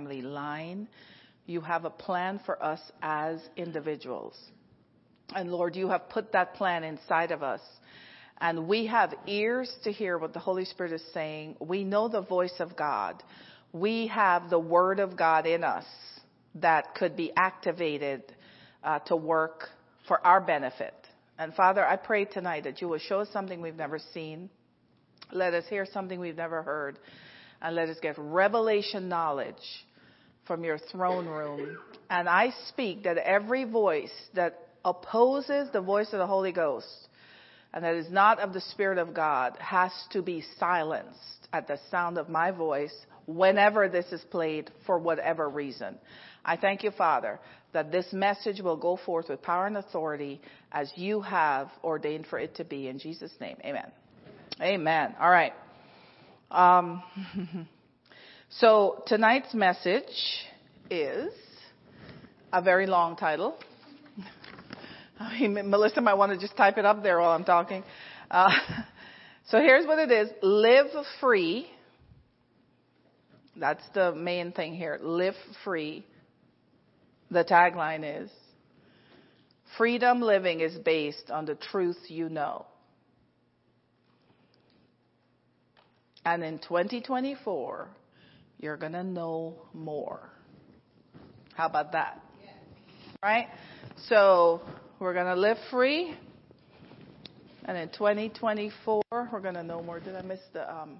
family line. You have a plan for us as individuals. And Lord, you have put that plan inside of us. And we have ears to hear what the Holy Spirit is saying. We know the voice of God. We have the Word of God in us that could be activated uh, to work for our benefit. And Father, I pray tonight that you will show us something we've never seen. Let us hear something we've never heard. And let us get revelation knowledge from your throne room. And I speak that every voice that opposes the voice of the Holy Ghost and that is not of the Spirit of God has to be silenced at the sound of my voice whenever this is played for whatever reason. I thank you, Father, that this message will go forth with power and authority as you have ordained for it to be. In Jesus' name, amen. Amen. All right. Um, so tonight's message is a very long title. I mean, Melissa might want to just type it up there while I'm talking. Uh, so here's what it is. Live free. That's the main thing here. Live free. The tagline is, freedom living is based on the truth you know. And in 2024, you're going to know more. How about that? Right? So we're going to live free. And in 2024, we're going to know more. Did I miss the, um,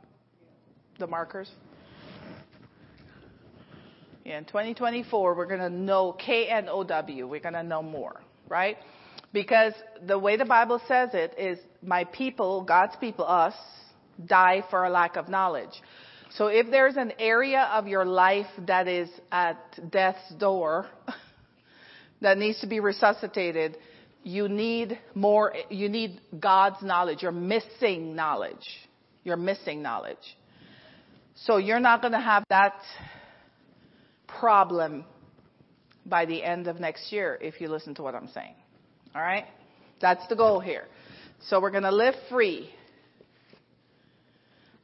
the markers? Yeah, in 2024, we're going to know K N O W. We're going to know more, right? Because the way the Bible says it is, my people, God's people, us, die for a lack of knowledge. So if there's an area of your life that is at death's door, that needs to be resuscitated, you need more, you need God's knowledge. You're missing knowledge. You're missing knowledge. So you're not going to have that problem by the end of next year if you listen to what I'm saying. All right? That's the goal here. So we're going to live free.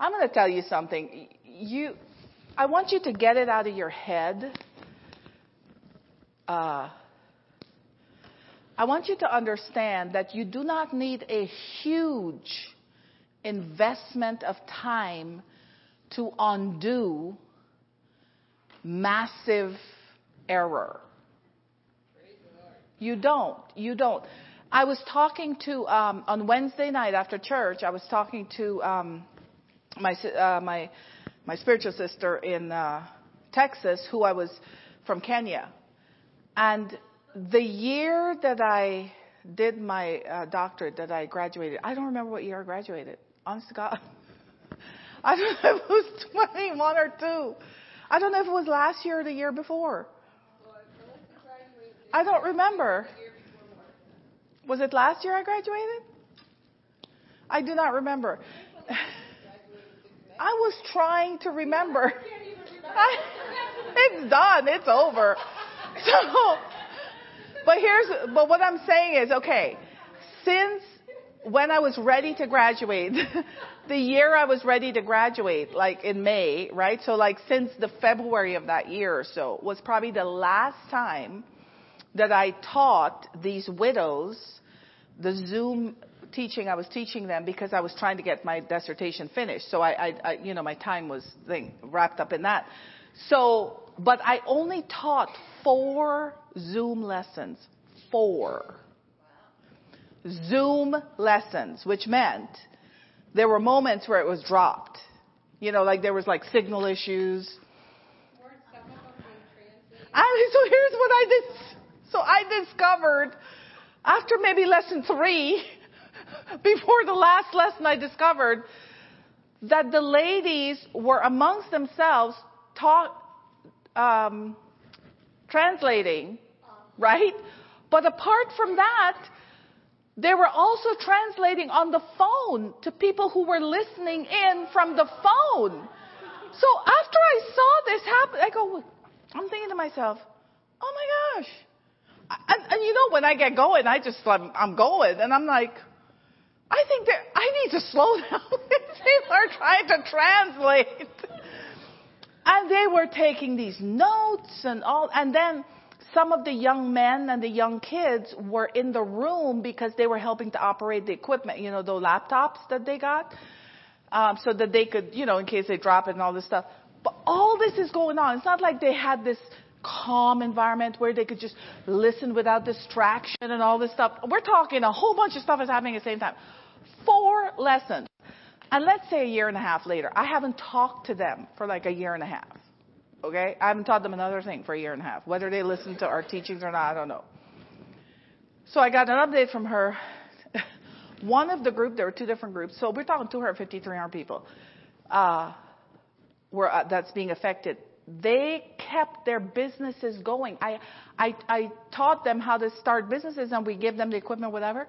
I'm going to tell you something. You, I want you to get it out of your head. Uh, I want you to understand that you do not need a huge investment of time to undo massive error. You don't. You don't. I was talking to um, on Wednesday night after church. I was talking to um, my uh, my my spiritual sister in uh, Texas, who I was from Kenya, and the year that I did my uh, doctorate, that I graduated, I don't remember what year I graduated. Honest to God, I don't know if it was 21 or two. I don't know if it was last year or the year before. I don't remember. Was it last year I graduated? I do not remember. I was trying to remember. I, it's done. It's over. So, but here's, but what I'm saying is, okay, since when I was ready to graduate, the year I was ready to graduate, like in May, right? So like since the February of that year or so was probably the last time that I taught these widows the Zoom teaching, I was teaching them because I was trying to get my dissertation finished. So I, I, I you know, my time was thing, wrapped up in that. So, but I only taught four Zoom lessons. Four. Zoom lessons, which meant there were moments where it was dropped. You know, like there was like signal issues. I, so here's what I did. So I discovered after maybe lesson three, before the last lesson, I discovered that the ladies were amongst themselves taught, um, translating, right? But apart from that, they were also translating on the phone to people who were listening in from the phone. So after I saw this happen, I go, I'm thinking to myself, oh my gosh. And, and you know, when I get going, I just, I'm, I'm going and I'm like, I think that I need to slow down. People are trying to translate. And they were taking these notes and all, and then some of the young men and the young kids were in the room because they were helping to operate the equipment, you know, the laptops that they got, um, so that they could, you know, in case they drop it and all this stuff. But all this is going on. It's not like they had this calm environment where they could just listen without distraction and all this stuff. We're talking a whole bunch of stuff is happening at the same time. Four lessons. And let's say a year and a half later, I haven't talked to them for like a year and a half. Okay? I haven't taught them another thing for a year and a half. Whether they listen to our teachings or not, I don't know. So I got an update from her. One of the group, there were two different groups. So we're talking 250, 300 people. Uh, were, uh, that's being affected. They kept their businesses going. I, I, I taught them how to start businesses and we give them the equipment, whatever.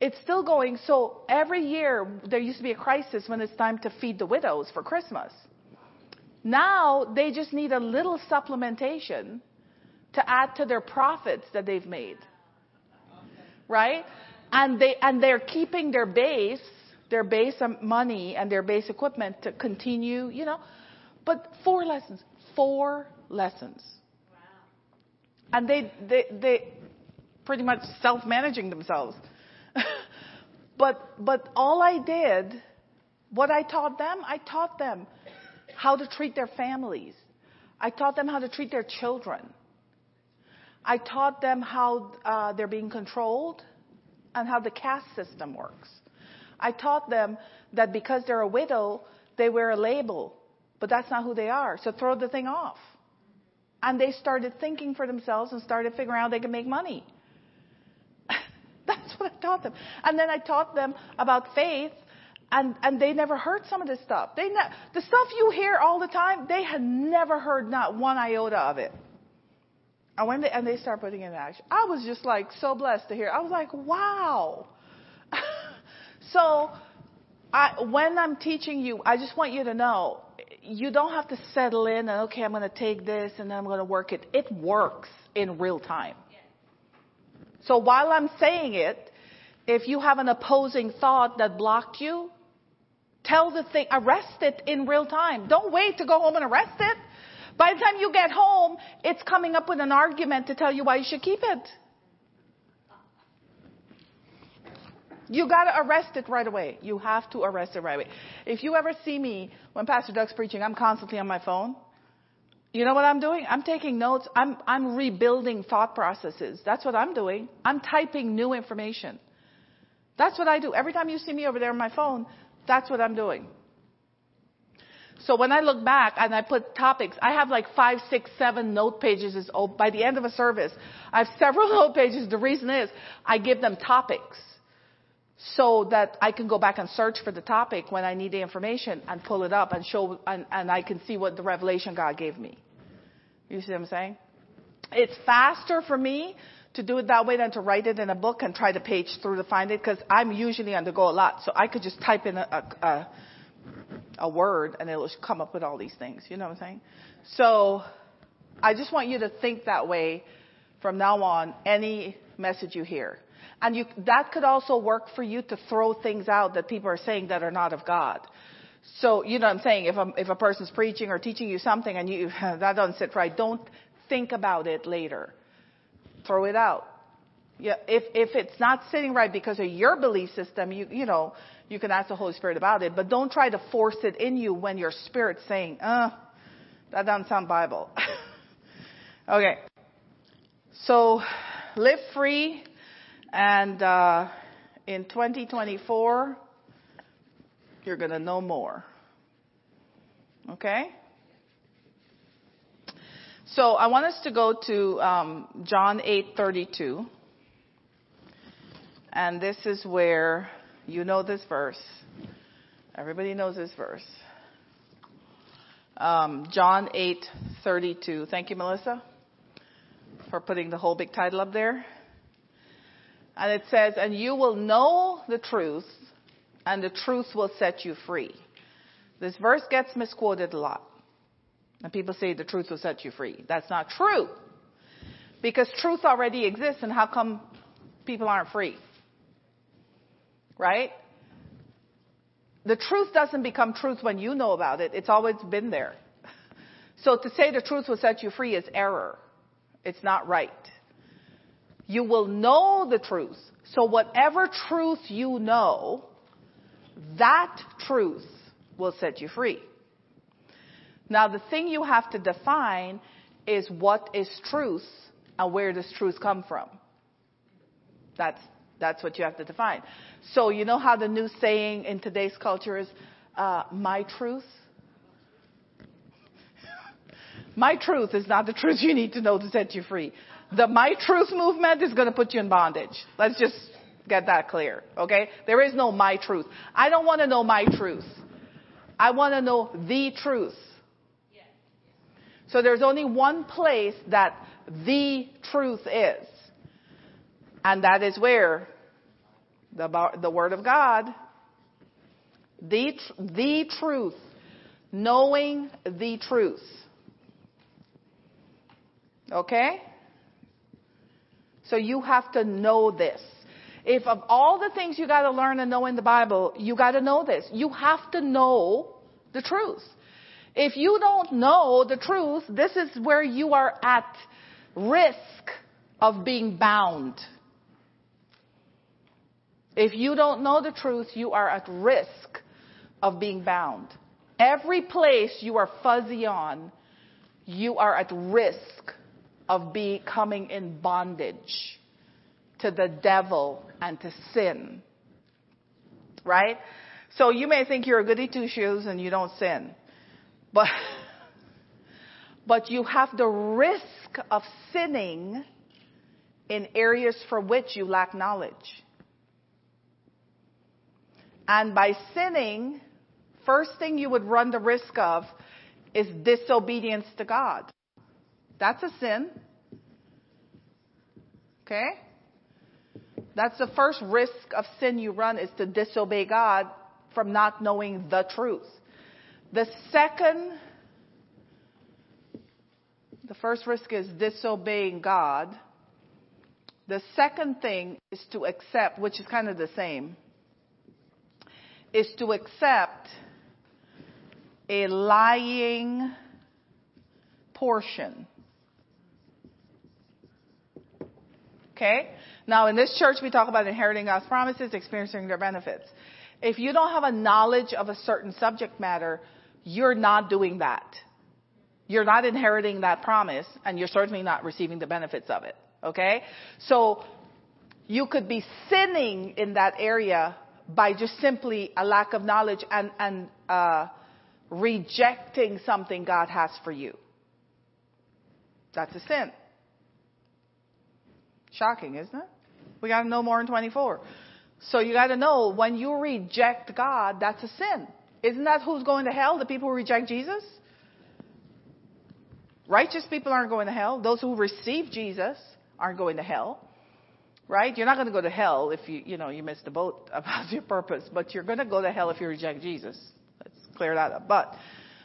It's still going. So every year there used to be a crisis when it's time to feed the widows for Christmas. Now they just need a little supplementation to add to their profits that they've made. Right? And they, and they're keeping their base, their base money and their base equipment to continue, you know. But four lessons, four lessons. Wow. And they, they, they pretty much self-managing themselves. but, but all I did, what I taught them, I taught them how to treat their families. I taught them how to treat their children. I taught them how uh, they're being controlled and how the caste system works. I taught them that because they're a widow, they wear a label, but that's not who they are. So throw the thing off. And they started thinking for themselves and started figuring out they can make money. that's what I taught them. And then I taught them about faith and and they never heard some of this stuff. They ne- the stuff you hear all the time, they had never heard not one iota of it. And when they and they start putting it in action, I was just like so blessed to hear. I was like, wow. so, I when I'm teaching you, I just want you to know you don't have to settle in and okay, I'm going to take this and then I'm going to work it. It works in real time. So while I'm saying it, if you have an opposing thought that blocked you, Tell the thing, arrest it in real time. Don't wait to go home and arrest it. By the time you get home, it's coming up with an argument to tell you why you should keep it. You gotta arrest it right away. You have to arrest it right away. If you ever see me when Pastor Doug's preaching, I'm constantly on my phone. You know what I'm doing? I'm taking notes. I'm, I'm rebuilding thought processes. That's what I'm doing. I'm typing new information. That's what I do. Every time you see me over there on my phone, that's what I'm doing. So when I look back and I put topics, I have like five, six, seven note pages. By the end of a service, I have several note pages. The reason is I give them topics so that I can go back and search for the topic when I need the information and pull it up and show, and, and I can see what the revelation God gave me. You see what I'm saying? It's faster for me to do it that way than to write it in a book and try to page through to find it because I'm usually on the go a lot. So I could just type in a, a, a a word and it'll come up with all these things. You know what I'm saying? So I just want you to think that way from now on, any message you hear. And you, that could also work for you to throw things out that people are saying that are not of God. So, you know what I'm saying? If a, if a person's preaching or teaching you something and you, that doesn't sit right, don't think about it later throw it out. Yeah, if, if it's not sitting right because of your belief system, you, you know, you can ask the Holy Spirit about it, but don't try to force it in you when your spirit's saying, uh, that doesn't sound Bible. okay. So, live free, and uh, in 2024, you're going to know more. Okay? So I want us to go to um, John 8:32, and this is where you know this verse. Everybody knows this verse. Um, John 8:32. Thank you, Melissa, for putting the whole big title up there. And it says, "And you will know the truth, and the truth will set you free." This verse gets misquoted a lot. And people say the truth will set you free. That's not true. Because truth already exists, and how come people aren't free? Right? The truth doesn't become truth when you know about it. It's always been there. So to say the truth will set you free is error. It's not right. You will know the truth. So whatever truth you know, that truth will set you free. Now the thing you have to define is what is truth and where does truth come from. That's, that's what you have to define. So you know how the new saying in today's culture is, uh, my truth? my truth is not the truth you need to know to set you free. The my truth movement is going to put you in bondage. Let's just get that clear. Okay? There is no my truth. I don't want to know my truth. I want to know the truth. So there's only one place that the truth is. And that is where? The, the Word of God. The, the truth. Knowing the truth. Okay? So you have to know this. If of all the things you gotta learn and know in the Bible, you gotta know this. You have to know the truth. If you don't know the truth, this is where you are at risk of being bound. If you don't know the truth, you are at risk of being bound. Every place you are fuzzy on, you are at risk of becoming in bondage to the devil and to sin. Right? So you may think you're a goody two shoes and you don't sin. But, but you have the risk of sinning in areas for which you lack knowledge. And by sinning, first thing you would run the risk of is disobedience to God. That's a sin. Okay? That's the first risk of sin you run is to disobey God from not knowing the truth. The second, the first risk is disobeying God. The second thing is to accept, which is kind of the same, is to accept a lying portion. Okay? Now, in this church, we talk about inheriting God's promises, experiencing their benefits. If you don't have a knowledge of a certain subject matter, you're not doing that. You're not inheriting that promise, and you're certainly not receiving the benefits of it. Okay? So, you could be sinning in that area by just simply a lack of knowledge and, and uh, rejecting something God has for you. That's a sin. Shocking, isn't it? We got to know more in 24. So you got to know when you reject God, that's a sin. Isn't that who's going to hell? The people who reject Jesus? Righteous people aren't going to hell. Those who receive Jesus aren't going to hell. Right? You're not going to go to hell if you, you know, you missed the boat about your purpose, but you're going to go to hell if you reject Jesus. Let's clear that up. But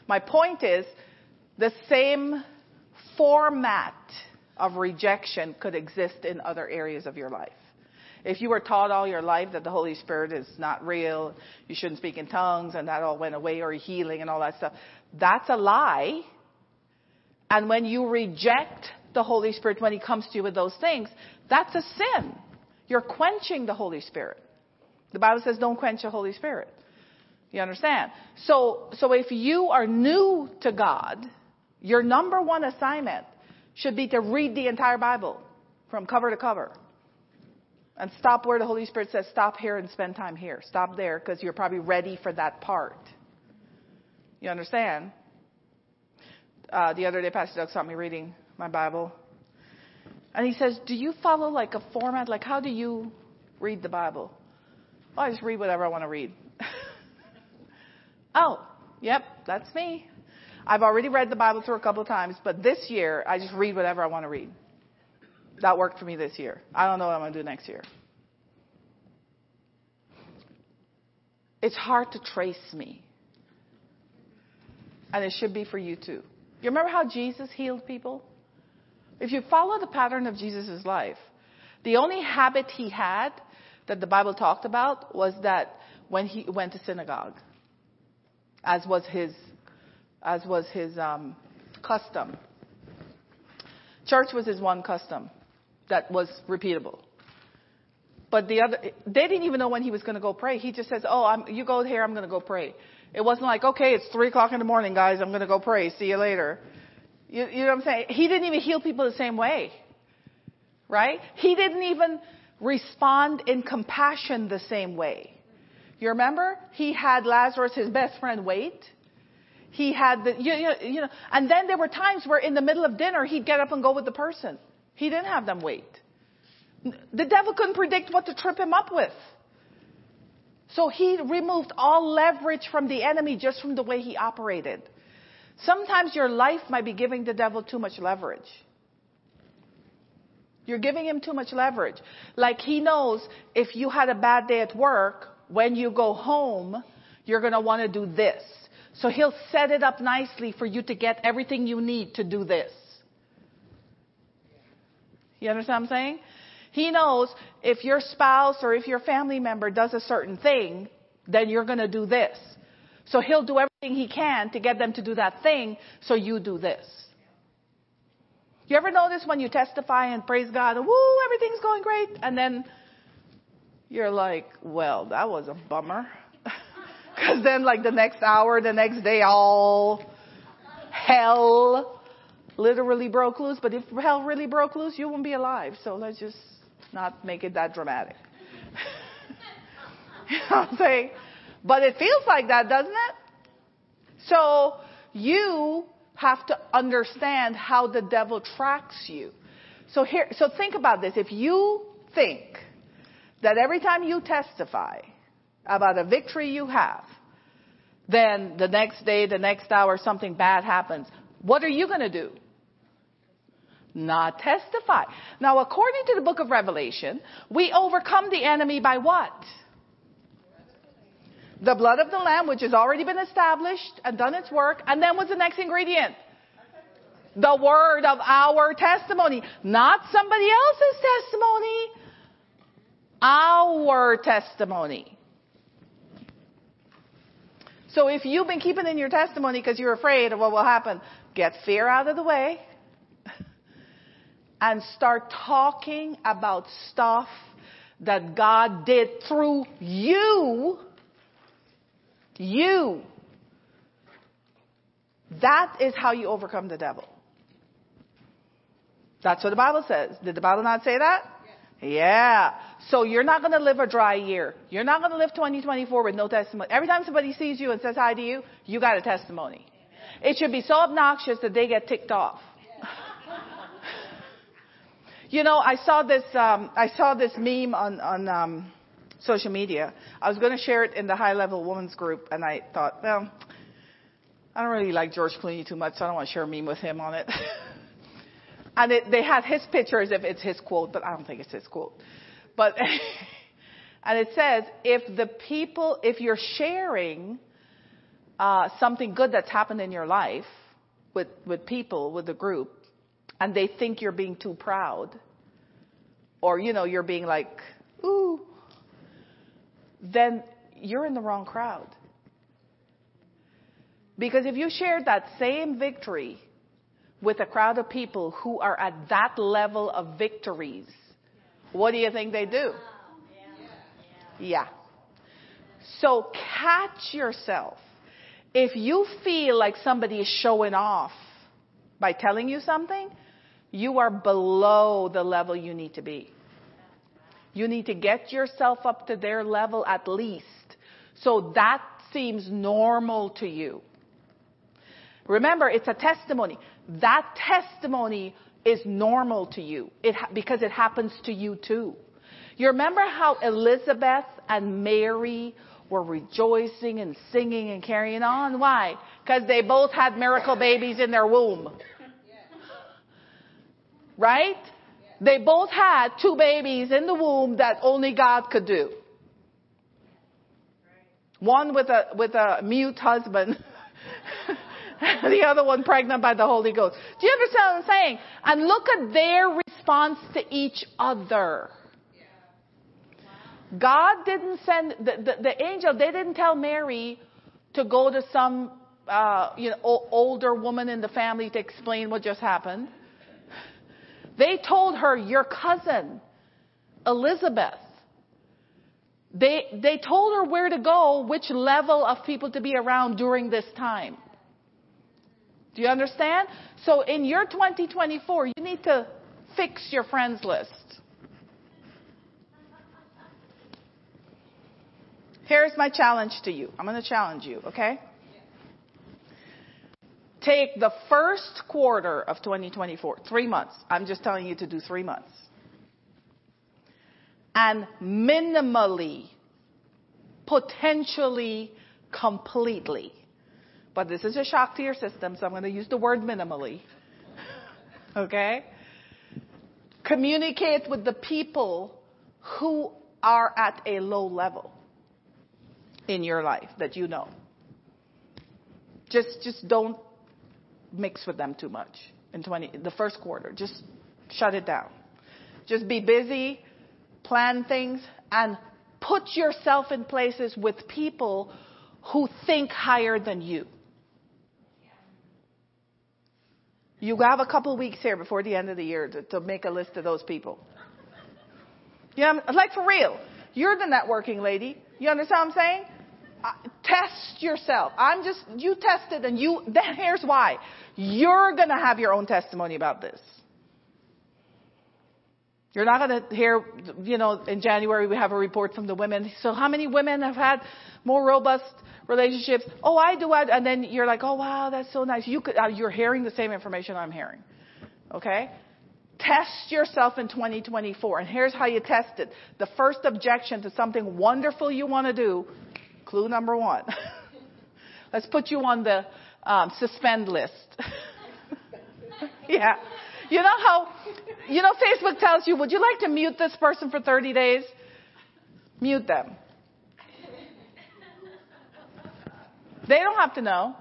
my point is the same format of rejection could exist in other areas of your life. If you were taught all your life that the Holy Spirit is not real, you shouldn't speak in tongues, and that all went away, or healing and all that stuff, that's a lie. And when you reject the Holy Spirit when He comes to you with those things, that's a sin. You're quenching the Holy Spirit. The Bible says don't quench the Holy Spirit. You understand? So, so if you are new to God, your number one assignment should be to read the entire Bible from cover to cover. And stop where the Holy Spirit says, stop here and spend time here. Stop there because you're probably ready for that part. You understand? Uh, the other day, Pastor Doug saw me reading my Bible. And he says, Do you follow like a format? Like, how do you read the Bible? I just read whatever I want to read. oh, yep, that's me. I've already read the Bible through a couple of times, but this year I just read whatever I want to read. That worked for me this year. I don't know what I'm going to do next year. It's hard to trace me. And it should be for you too. You remember how Jesus healed people? If you follow the pattern of Jesus' life, the only habit he had that the Bible talked about was that when he went to synagogue, as was his as was his um, custom. Church was his one custom that was repeatable. But the other, they didn't even know when he was going to go pray. He just says, "Oh, I'm, you go here. I'm going to go pray." It wasn't like, "Okay, it's three o'clock in the morning, guys. I'm going to go pray. See you later." You, you know what I'm saying? He didn't even heal people the same way, right? He didn't even respond in compassion the same way. You remember? He had Lazarus, his best friend, wait. He had the, you, you, you know, and then there were times where in the middle of dinner he'd get up and go with the person. He didn't have them wait. The devil couldn't predict what to trip him up with. So he removed all leverage from the enemy just from the way he operated. Sometimes your life might be giving the devil too much leverage. You're giving him too much leverage. Like he knows if you had a bad day at work, when you go home, you're going to want to do this. So he'll set it up nicely for you to get everything you need to do this. You understand what I'm saying? He knows if your spouse or if your family member does a certain thing, then you're going to do this. So he'll do everything he can to get them to do that thing, so you do this. You ever notice when you testify and praise God, woo, everything's going great, and then you're like, well, that was a bummer. Because then, like the next hour, the next day, all hell literally broke loose. But if hell really broke loose, you wouldn't be alive. So let's just not make it that dramatic. you know I'm saying? But it feels like that, doesn't it? So you have to understand how the devil tracks you. So here, so think about this. If you think that every time you testify about a victory you have, then the next day, the next hour, something bad happens. What are you going to do? Not testify. Now, according to the book of Revelation, we overcome the enemy by what? The blood of the Lamb, which has already been established and done its work. And then what's the next ingredient? The word of our testimony. Not somebody else's testimony. Our testimony. So if you've been keeping in your testimony because you're afraid of what will happen, get fear out of the way and start talking about stuff that God did through you you. That is how you overcome the devil. That's what the Bible says. Did the Bible not say that? Yeah. So you're not going to live a dry year. You're not going to live 2024 with no testimony. Every time somebody sees you and says hi to you, you got a testimony. It should be so obnoxious that they get ticked off. you know, I saw this. Um, I saw this meme on on um, social media. I was going to share it in the high level women's group, and I thought, well, I don't really like George Clooney too much, so I don't want to share a meme with him on it. and it, they had his picture as if it's his quote, but I don't think it's his quote. But, and it says, if the people, if you're sharing uh, something good that's happened in your life with, with people, with the group, and they think you're being too proud, or, you know, you're being like, ooh, then you're in the wrong crowd. Because if you shared that same victory with a crowd of people who are at that level of victories, what do you think they do? Yeah. So catch yourself. If you feel like somebody is showing off by telling you something, you are below the level you need to be. You need to get yourself up to their level at least. So that seems normal to you. Remember, it's a testimony. That testimony is normal to you it, because it happens to you too. You remember how Elizabeth and Mary were rejoicing and singing and carrying on? Why? Because they both had miracle babies in their womb. Right? They both had two babies in the womb that only God could do. One with a, with a mute husband. the other one pregnant by the Holy Ghost. Do you understand what I'm saying? And look at their response to each other. God didn't send, the, the, the angel, they didn't tell Mary to go to some uh, you know, o- older woman in the family to explain what just happened. They told her, your cousin, Elizabeth, they, they told her where to go, which level of people to be around during this time. Do you understand? So in your 2024, you need to fix your friends list. Here's my challenge to you. I'm going to challenge you, okay? Take the first quarter of 2024, three months. I'm just telling you to do three months. And minimally, potentially, completely. But this is a shock to your system, so I'm going to use the word minimally. okay? Communicate with the people who are at a low level in your life that you know. Just, just don't mix with them too much in 20, the first quarter. Just shut it down. Just be busy, plan things, and put yourself in places with people who think higher than you. You have a couple weeks here before the end of the year to, to make a list of those people. Yeah, like for real. You're the networking lady. You understand what I'm saying? Uh, test yourself. I'm just, you test it and you, then here's why. You're gonna have your own testimony about this. You're not gonna hear, you know, in January we have a report from the women. So how many women have had more robust relationships? Oh, I do, I, and then you're like, oh wow, that's so nice. You could, uh, you're hearing the same information I'm hearing. Okay? Test yourself in 2024. And here's how you test it. The first objection to something wonderful you want to do Clue number one. Let's put you on the um, suspend list. yeah. You know how, you know, Facebook tells you, would you like to mute this person for 30 days? Mute them. They don't have to know.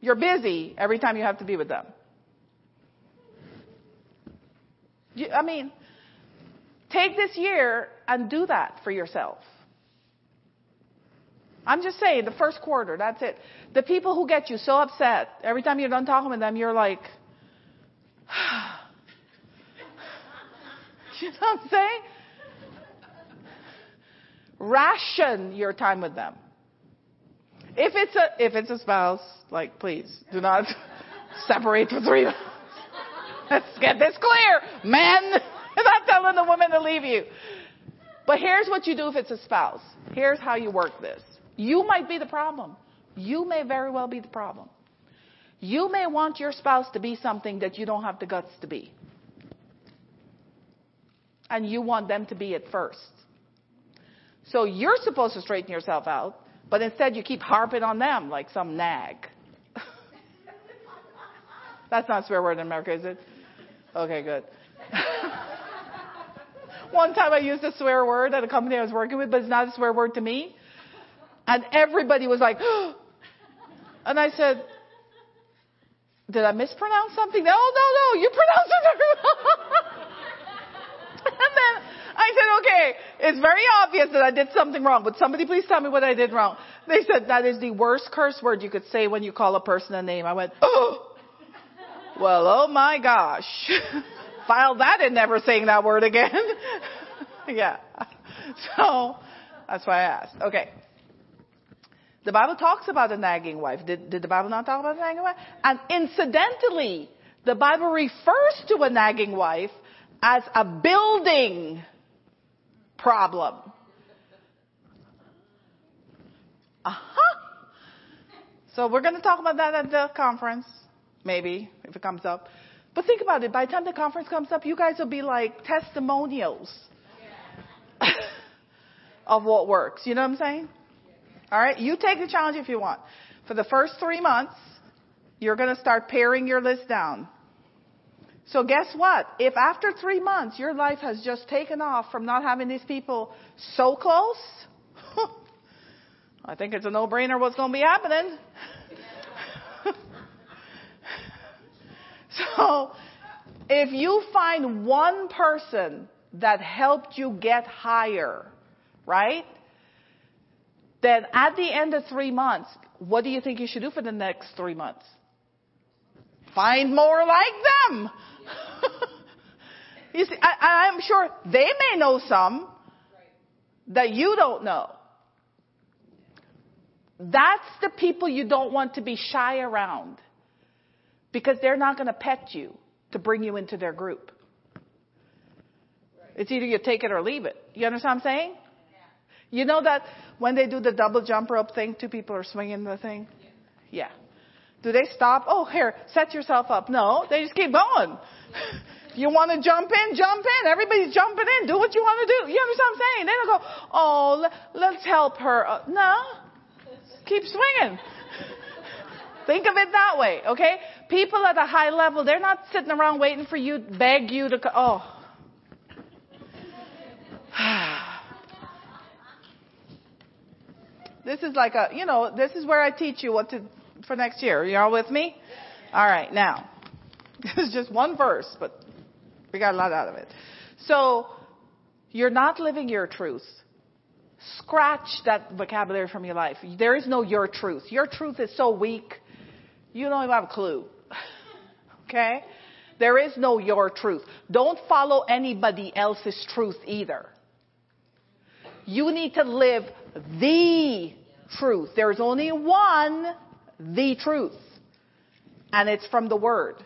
You're busy every time you have to be with them. You, I mean, take this year and do that for yourself. I'm just saying, the first quarter, that's it. The people who get you so upset, every time you're done talking with them, you're like, you know what I'm saying? Ration your time with them. If it's a, if it's a spouse, like please, do not separate for three months. Let's get this clear. Men, I'm not telling the woman to leave you. But here's what you do if it's a spouse. Here's how you work this. You might be the problem. You may very well be the problem. You may want your spouse to be something that you don't have the guts to be. And you want them to be it first. So you're supposed to straighten yourself out, but instead you keep harping on them like some nag. That's not a swear word in America, is it? Okay, good. One time I used a swear word at a company I was working with, but it's not a swear word to me. And everybody was like, and I said, did I mispronounce something? No, no, no, you pronounced it very and then I said, okay, it's very obvious that I did something wrong, but somebody please tell me what I did wrong. They said, that is the worst curse word you could say when you call a person a name. I went, oh, well, oh my gosh. File that in never saying that word again. yeah. So, that's why I asked. Okay. The Bible talks about a nagging wife. Did, did the Bible not talk about a nagging wife? And incidentally, the Bible refers to a nagging wife as a building problem. Uh-huh. So we're going to talk about that at the conference, maybe, if it comes up. But think about it. By the time the conference comes up, you guys will be like testimonials of what works. You know what I'm saying? All right? You take the challenge if you want. For the first three months, you're going to start paring your list down. So guess what? If after three months your life has just taken off from not having these people so close, I think it's a no-brainer what's going to be happening. so if you find one person that helped you get higher, right? Then at the end of three months, what do you think you should do for the next three months? Find more like them. you see, I, I'm sure they may know some that you don't know. That's the people you don't want to be shy around because they're not going to pet you to bring you into their group. It's either you take it or leave it. You understand what I'm saying? You know that when they do the double jump rope thing, two people are swinging the thing? Yeah. Do they stop? Oh, here, set yourself up. No, they just keep going. you want to jump in, jump in. Everybody's jumping in. Do what you want to do. You understand what I'm saying? They don't go, oh, let's help her. Uh, no. Keep swinging. Think of it that way, okay? People at a high level, they're not sitting around waiting for you, beg you to, oh. This is like a, you know, this is where I teach you what to, for next year. You all with me? All right, now. This is just one verse, but we got a lot out of it. So, you're not living your truth. Scratch that vocabulary from your life. There is no your truth. Your truth is so weak, you don't even have a clue. okay? There is no your truth. Don't follow anybody else's truth either. You need to live the truth. There's only one, the truth. And it's from the Word.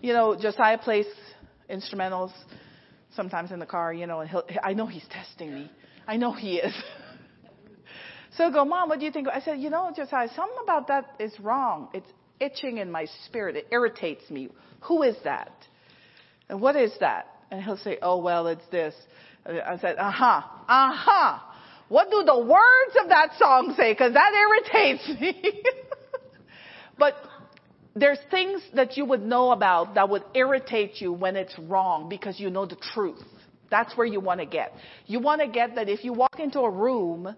You know, Josiah plays instrumentals sometimes in the car, you know, and he'll, I know he's testing me. I know he is. so I go, Mom, what do you think? I said, you know, Josiah, something about that is wrong. It's itching in my spirit. It irritates me. Who is that? And what is that? And he'll say, oh, well, it's this. I said, uh uh huh. What do the words of that song say? Because that irritates me. but there's things that you would know about that would irritate you when it's wrong because you know the truth. That's where you want to get. You want to get that if you walk into a room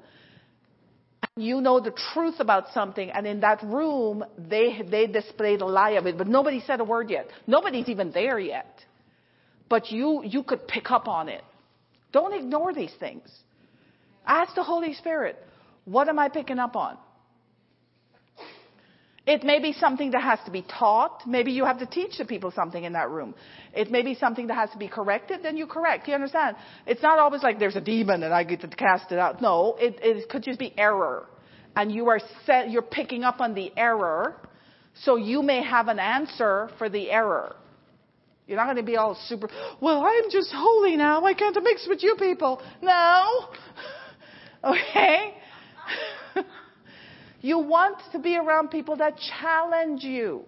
you know the truth about something and in that room they, they display the lie of it, but nobody said a word yet. Nobody's even there yet. But you, you could pick up on it. Don't ignore these things. Ask the Holy Spirit, what am I picking up on? It may be something that has to be taught. Maybe you have to teach the people something in that room. It may be something that has to be corrected, then you correct. You understand? It's not always like there's a demon and I get to cast it out. No, it, it could just be error. And you are set, you're picking up on the error, so you may have an answer for the error. You're not going to be all super, well, I'm just holy now. I can't mix with you people. No. Okay? You want to be around people that challenge you.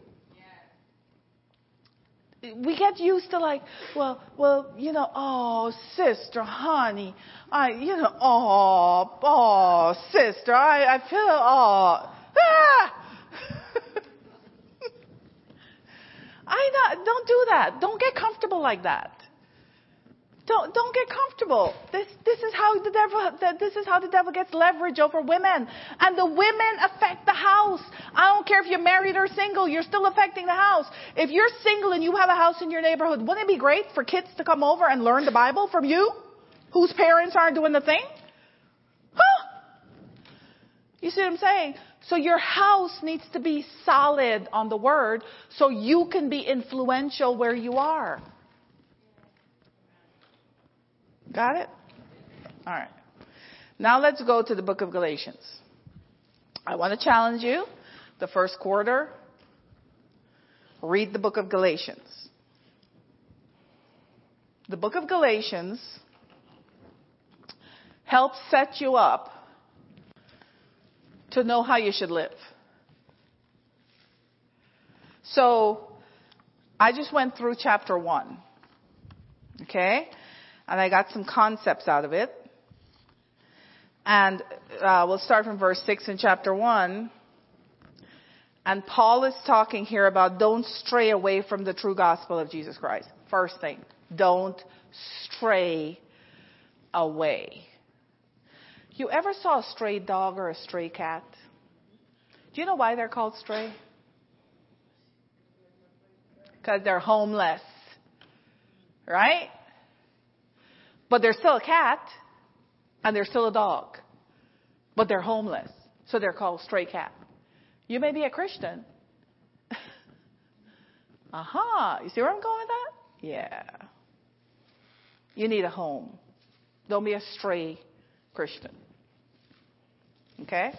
We get used to like, well, well, you know, oh, sister, honey, I, you know, oh, oh, sister, I, I feel, oh, ah. I not, don't do that. Don't get comfortable like that. Don't, don't get comfortable. This, this is how the devil, this is how the devil gets leverage over women. And the women affect the house. I don't care if you're married or single, you're still affecting the house. If you're single and you have a house in your neighborhood, wouldn't it be great for kids to come over and learn the Bible from you? Whose parents aren't doing the thing? Huh? You see what I'm saying? So your house needs to be solid on the word so you can be influential where you are. Got it? All right. Now let's go to the book of Galatians. I want to challenge you. The first quarter, read the book of Galatians. The book of Galatians helps set you up to know how you should live. So, I just went through chapter 1. Okay? and I got some concepts out of it. And uh, we'll start from verse 6 in chapter 1. And Paul is talking here about don't stray away from the true gospel of Jesus Christ. First thing, don't stray away. You ever saw a stray dog or a stray cat? Do you know why they're called stray? Because they're homeless. Right? But they're still a cat. and they're still a dog, but they're homeless, so they're called stray cat. You may be a Christian. Aha, uh-huh. you see where I'm going with that? Yeah. You need a home. Don't be a stray Christian. Okay?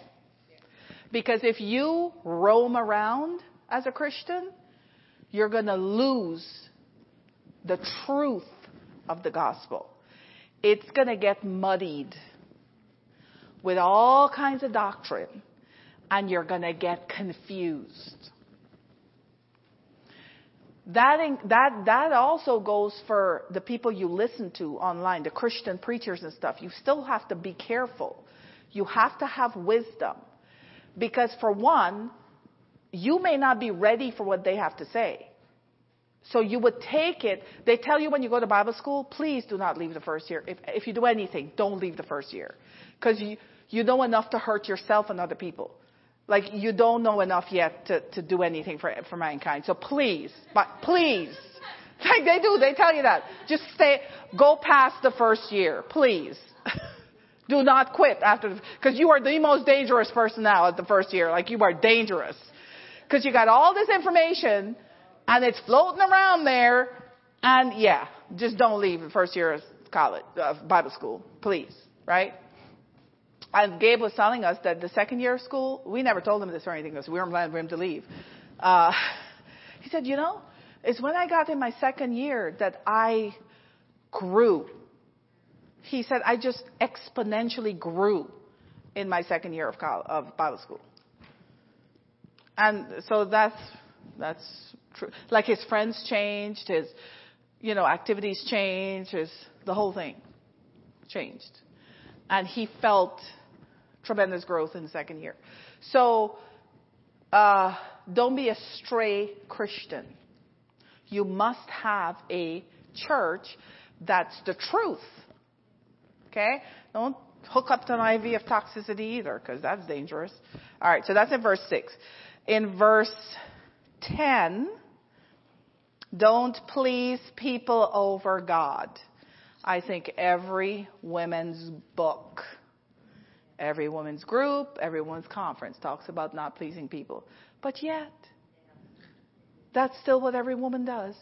Because if you roam around as a Christian, you're going to lose the truth of the gospel. It's going to get muddied with all kinds of doctrine, and you're going to get confused. That, that, that also goes for the people you listen to online, the Christian preachers and stuff. You still have to be careful. You have to have wisdom. Because for one, you may not be ready for what they have to say. So you would take it. They tell you when you go to Bible school, please do not leave the first year. If, if you do anything, don't leave the first year. Because you, you know enough to hurt yourself and other people. Like you don't know enough yet to, to do anything for, for mankind. So please, but please. Like they do, they tell you that. Just stay, go past the first year, please. do not quit after, because you are the most dangerous person now at the first year. Like you are dangerous. Because you got all this information and it's floating around there. And yeah, just don't leave the first year of college, uh, Bible school, please, right? And Gabe was telling us that the second year of school, we never told him this or anything because we weren't planning for him to leave. Uh, he said, you know, it's when I got in my second year that I grew. He said, I just exponentially grew in my second year of, college, of Bible school. And so that's, that's true. Like his friends changed, his, you know, activities changed, his, the whole thing changed. And he felt tremendous growth in the second year. So, uh, don't be a stray Christian. You must have a church that's the truth. Okay? Don't hook up to an IV of toxicity either, because that's dangerous. All right, so that's in verse 6. In verse 10, don't please people over God. I think every women's book, every women's group, every women's conference talks about not pleasing people. But yet, that's still what every woman does.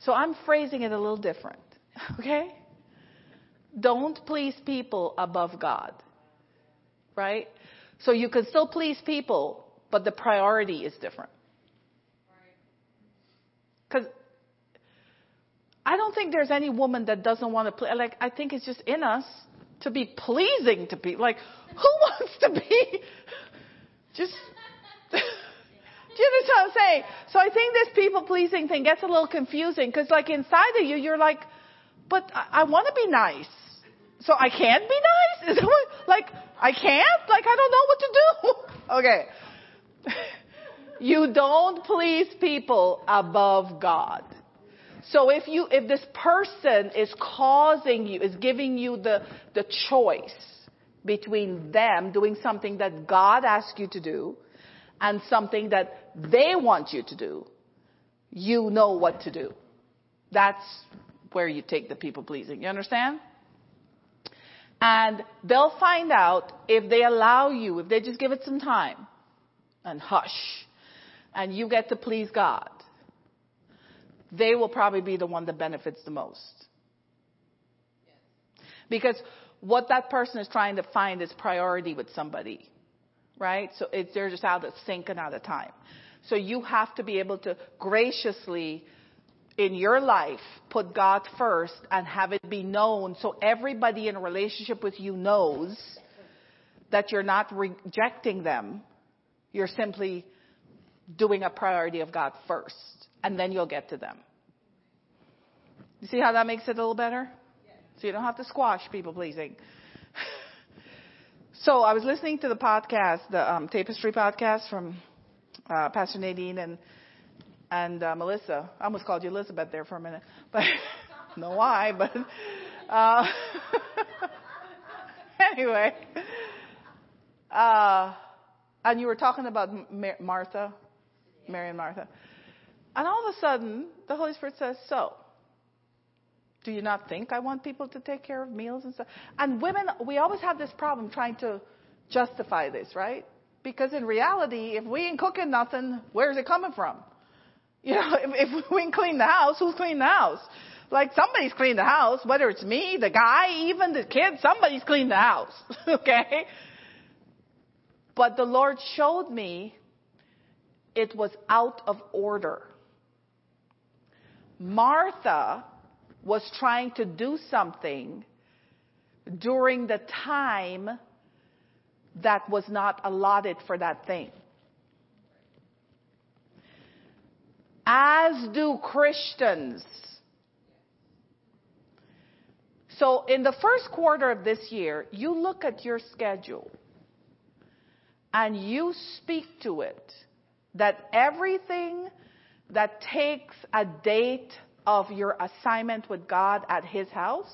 So I'm phrasing it a little different. Okay? Don't please people above God. Right? So you can still please people, but the priority is different. Because I don't think there's any woman that doesn't want to play. Like, I think it's just in us to be pleasing to people. Like, who wants to be just. Do you understand what I'm saying? So I think this people pleasing thing gets a little confusing because, like, inside of you, you're like, but I, I want to be nice. So I can't be nice? Like, I can't? Like, I don't know what to do. okay. you don't please people above God. So if you, if this person is causing you, is giving you the, the choice between them doing something that God asks you to do and something that they want you to do, you know what to do. That's where you take the people pleasing. You understand? And they'll find out if they allow you, if they just give it some time and hush, and you get to please God, they will probably be the one that benefits the most. Because what that person is trying to find is priority with somebody, right? So they're just out of sync and out of time. So you have to be able to graciously in your life, put God first and have it be known so everybody in a relationship with you knows that you're not rejecting them. You're simply doing a priority of God first, and then you'll get to them. You see how that makes it a little better? So you don't have to squash people pleasing. so I was listening to the podcast, the um, Tapestry podcast from uh, Pastor Nadine and and uh, Melissa. I almost called you Elizabeth there for a minute, but no why. But uh, anyway, uh, and you were talking about Mar- Martha, Mary and Martha, and all of a sudden the Holy Spirit says, "So, Do you not think I want people to take care of meals and stuff? And women, we always have this problem trying to justify this, right? Because in reality, if we ain't cooking nothing, where's it coming from? You know, if, if we clean the house, who's cleaning the house? Like somebody's cleaned the house, whether it's me, the guy, even the kid, somebody's cleaned the house. okay? But the Lord showed me it was out of order. Martha was trying to do something during the time that was not allotted for that thing. As do Christians. So in the first quarter of this year, you look at your schedule and you speak to it that everything that takes a date of your assignment with God at His house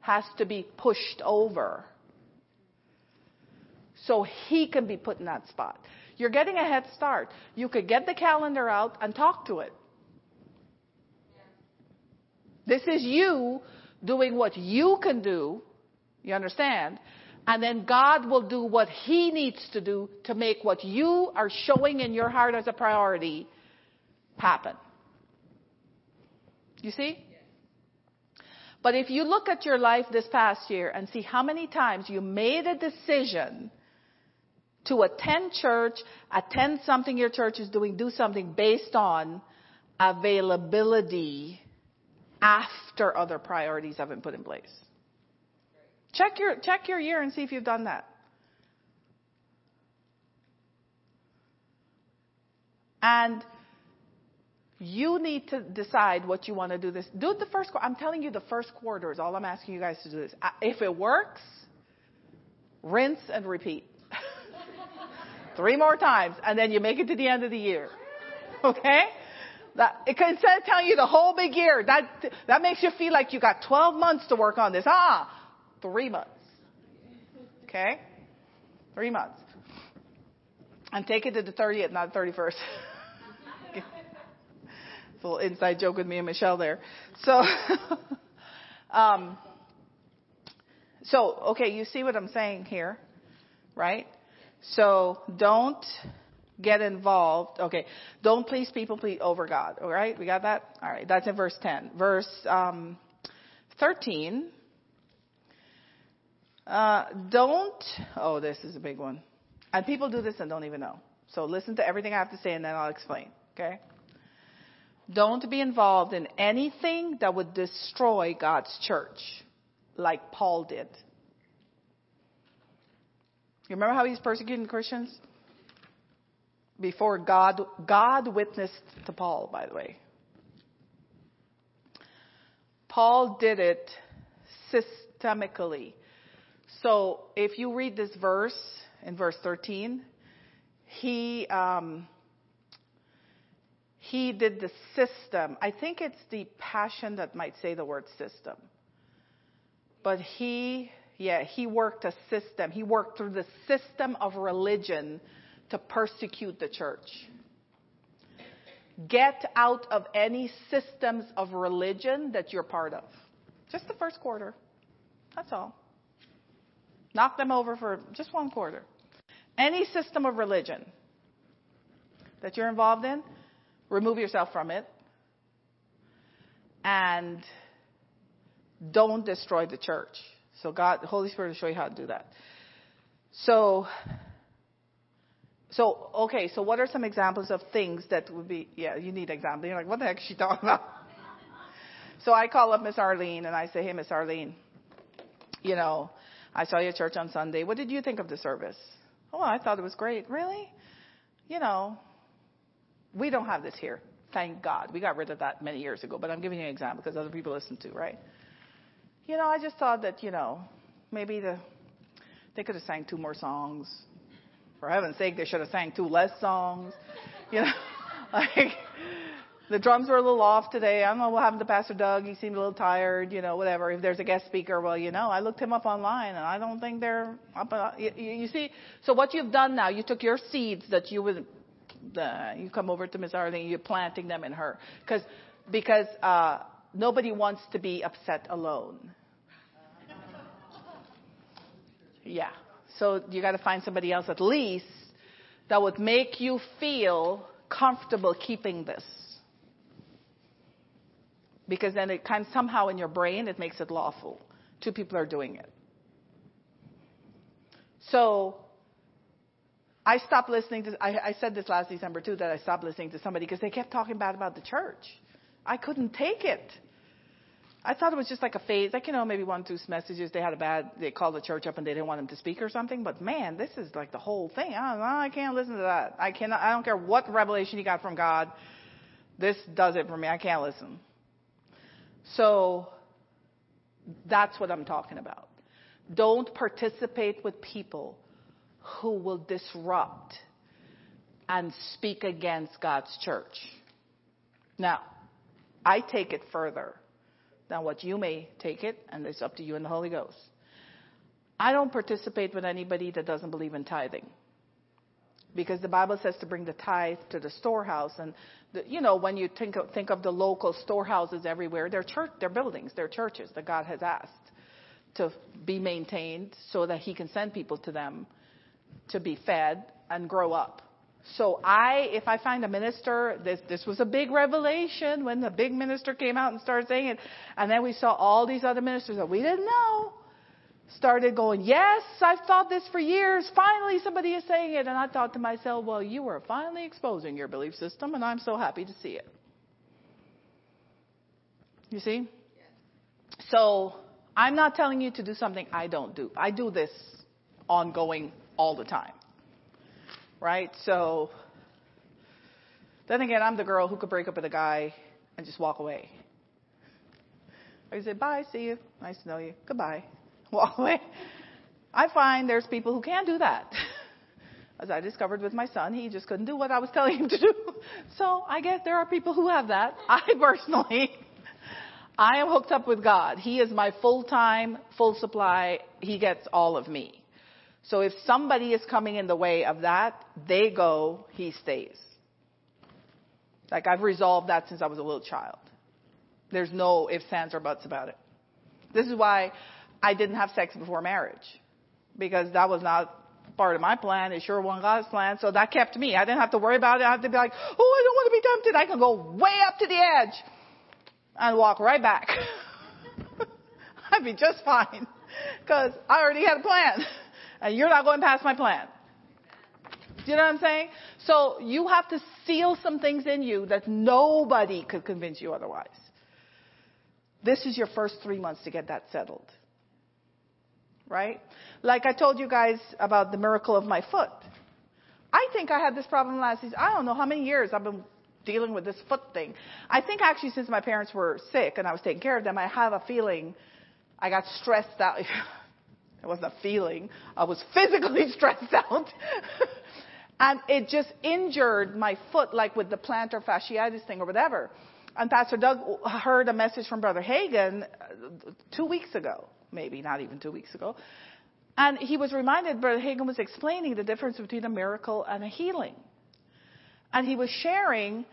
has to be pushed over so He can be put in that spot. You're getting a head start. You could get the calendar out and talk to it. This is you doing what you can do. You understand? And then God will do what He needs to do to make what you are showing in your heart as a priority happen. You see? But if you look at your life this past year and see how many times you made a decision to attend church, attend something your church is doing, do something based on availability after other priorities have been put in place. Check your, check your year and see if you've done that. And you need to decide what you want to do this. Do the first quarter. I'm telling you the first quarter is all I'm asking you guys to do this. If it works, rinse and repeat. Three more times, and then you make it to the end of the year. Okay? That, instead of telling you the whole big year, that, that makes you feel like you got 12 months to work on this. Ah, three months. Okay? Three months. And take it to the 30th, not the 31st. it's a little inside joke with me and Michelle there. So, um, so, okay, you see what I'm saying here, right? So don't get involved. Okay. Don't please people please over God. All right. We got that? All right. That's in verse 10. Verse, um, 13. Uh, don't, oh, this is a big one. And people do this and don't even know. So listen to everything I have to say and then I'll explain. Okay. Don't be involved in anything that would destroy God's church like Paul did. You remember how he's persecuting Christians? Before God, God witnessed to Paul, by the way. Paul did it systemically. So if you read this verse in verse 13, he um, he did the system. I think it's the passion that might say the word system. But he yeah, he worked a system. He worked through the system of religion to persecute the church. Get out of any systems of religion that you're part of. Just the first quarter. That's all. Knock them over for just one quarter. Any system of religion that you're involved in, remove yourself from it. And don't destroy the church. So God, the Holy Spirit will show you how to do that. So, so okay. So what are some examples of things that would be? Yeah, you need examples. You're like, what the heck is she talking about? so I call up Miss Arlene and I say, Hey, Miss Arlene, you know, I saw you at church on Sunday. What did you think of the service? Oh, I thought it was great. Really? You know, we don't have this here. Thank God. We got rid of that many years ago, but I'm giving you an example because other people listen to, right? You know, I just thought that, you know, maybe the, they could have sang two more songs. For heaven's sake, they should have sang two less songs. You know, like the drums were a little off today. I don't know what happened to Pastor Doug. He seemed a little tired, you know, whatever. If there's a guest speaker, well, you know, I looked him up online and I don't think they're up. Uh, you, you see, so what you've done now, you took your seeds that you would, the, you come over to Miss Arlene, you're planting them in her. Cause, because, uh, nobody wants to be upset alone. Yeah. So you got to find somebody else at least that would make you feel comfortable keeping this. Because then it kind of somehow in your brain it makes it lawful. Two people are doing it. So I stopped listening to, I, I said this last December too, that I stopped listening to somebody because they kept talking bad about the church. I couldn't take it. I thought it was just like a phase, like, you know, maybe one, two messages, they had a bad, they called the church up and they didn't want him to speak or something. But man, this is like the whole thing. I I can't listen to that. I cannot, I don't care what revelation you got from God. This does it for me. I can't listen. So, that's what I'm talking about. Don't participate with people who will disrupt and speak against God's church. Now, I take it further than what you may take it, and it's up to you and the Holy Ghost. I don't participate with anybody that doesn't believe in tithing. Because the Bible says to bring the tithe to the storehouse. And, the, you know, when you think of, think of the local storehouses everywhere, they're, church, they're buildings, they're churches that God has asked to be maintained so that He can send people to them to be fed and grow up. So I, if I find a minister, this, this was a big revelation when the big minister came out and started saying it. And then we saw all these other ministers that we didn't know started going, yes, I've thought this for years. Finally somebody is saying it. And I thought to myself, well, you are finally exposing your belief system and I'm so happy to see it. You see? So I'm not telling you to do something I don't do. I do this ongoing all the time. Right? So, then again, I'm the girl who could break up with a guy and just walk away. I say, bye, see you, nice to know you, goodbye, walk away. I find there's people who can't do that. As I discovered with my son, he just couldn't do what I was telling him to do. So I guess there are people who have that. I personally, I am hooked up with God. He is my full time, full supply. He gets all of me. So if somebody is coming in the way of that, they go, he stays. Like I've resolved that since I was a little child. There's no ifs, ands, or buts about it. This is why I didn't have sex before marriage. Because that was not part of my plan. It sure wasn't God's plan. So that kept me. I didn't have to worry about it. I had to be like, oh, I don't want to be tempted. I can go way up to the edge and walk right back. I'd be just fine. Because I already had a plan and you're not going past my plan. Do you know what I'm saying? So you have to seal some things in you that nobody could convince you otherwise. This is your first three months to get that settled. Right? Like I told you guys about the miracle of my foot. I think I had this problem last season. I don't know how many years I've been dealing with this foot thing. I think actually since my parents were sick and I was taking care of them, I have a feeling I got stressed out. It wasn't a feeling. I was physically stressed out. and it just injured my foot, like with the plantar fasciitis thing or whatever. And Pastor Doug heard a message from Brother Hagin uh, two weeks ago, maybe not even two weeks ago. And he was reminded, Brother Hagin was explaining the difference between a miracle and a healing. And he was sharing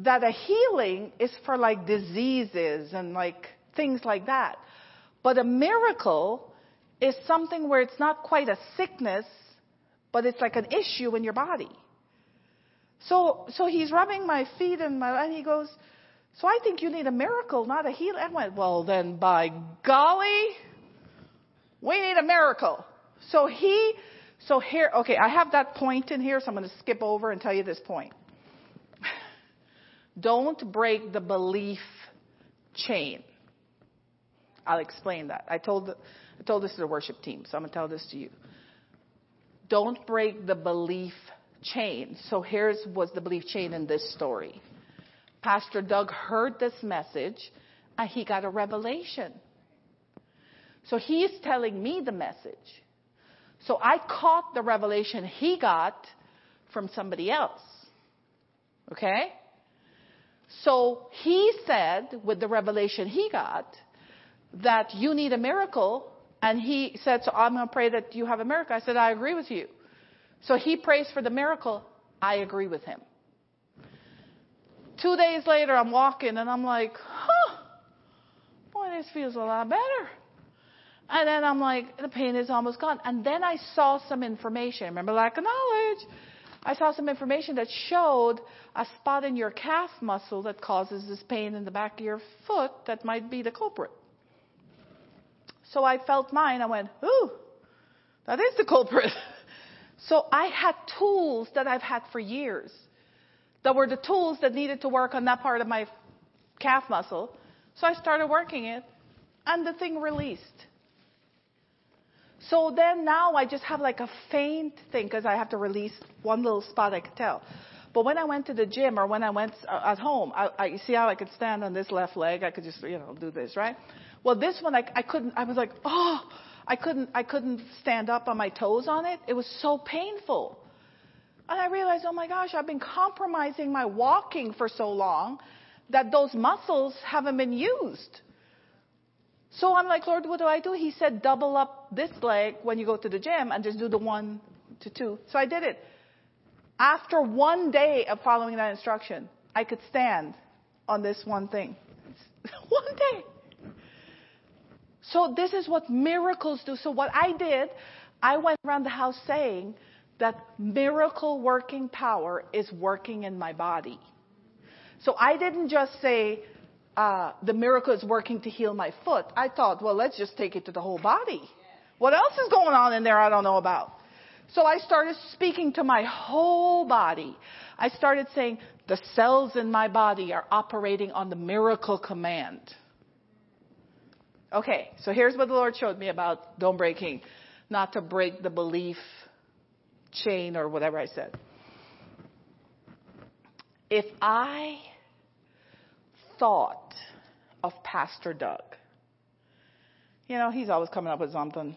that a healing is for like diseases and like things like that. But a miracle is something where it's not quite a sickness, but it's like an issue in your body. So, so he's rubbing my feet and my, and he goes, so I think you need a miracle, not a healing. I went, well then by golly, we need a miracle. So he, so here, okay, I have that point in here, so I'm going to skip over and tell you this point. Don't break the belief chain. I'll explain that. I told I told this to the worship team, so I'm going to tell this to you. Don't break the belief chain. So here's was the belief chain in this story. Pastor Doug heard this message and he got a revelation. So he's telling me the message. So I caught the revelation he got from somebody else. Okay? So he said, with the revelation he got, that you need a miracle and he said, So I'm going to pray that you have a miracle. I said, I agree with you. So he prays for the miracle. I agree with him. Two days later, I'm walking and I'm like, huh, boy, this feels a lot better. And then I'm like, the pain is almost gone. And then I saw some information. Remember lack of knowledge? I saw some information that showed a spot in your calf muscle that causes this pain in the back of your foot that might be the culprit. So I felt mine. I went, ooh, that is the culprit. so I had tools that I've had for years that were the tools that needed to work on that part of my calf muscle. So I started working it and the thing released. So then now I just have like a faint thing because I have to release one little spot I could tell. But when I went to the gym or when I went uh, at home, I, I you see how I could stand on this left leg. I could just you know do this right. Well, this one I, I couldn't. I was like, oh, I couldn't. I couldn't stand up on my toes on it. It was so painful. And I realized, oh my gosh, I've been compromising my walking for so long that those muscles haven't been used. So I'm like, Lord, what do I do? He said, double up this leg when you go to the gym and just do the one to two. So I did it. After one day of following that instruction, I could stand on this one thing. one day. So this is what miracles do. So what I did, I went around the house saying that miracle working power is working in my body. So I didn't just say, uh, the miracle is working to heal my foot, I thought, well, let's just take it to the whole body. What else is going on in there I don't know about? So I started speaking to my whole body. I started saying, the cells in my body are operating on the miracle command. Okay, so here's what the Lord showed me about don't breaking, not to break the belief chain or whatever I said. If I thought of Pastor Doug. You know, he's always coming up with something.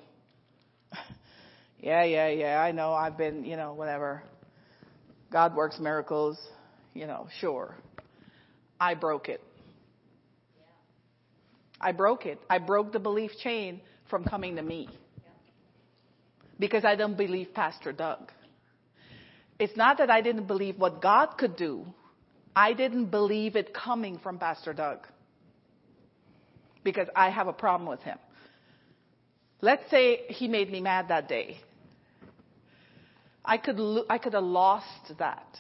yeah, yeah, yeah, I know, I've been, you know, whatever. God works miracles, you know, sure. I broke it. I broke it. I broke the belief chain from coming to me. Because I don't believe Pastor Doug. It's not that I didn't believe what God could do. I didn't believe it coming from Pastor Doug because I have a problem with him. Let's say he made me mad that day. I could, lo- I could have lost that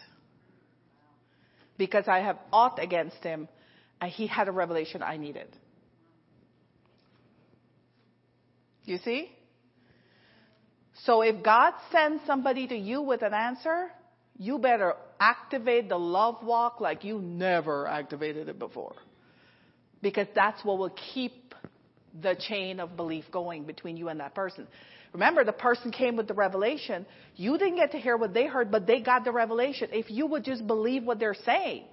because I have aught against him and he had a revelation I needed. You see? So if God sends somebody to you with an answer, you better activate the love walk like you never activated it before. Because that's what will keep the chain of belief going between you and that person. Remember, the person came with the revelation. You didn't get to hear what they heard, but they got the revelation. If you would just believe what they're saying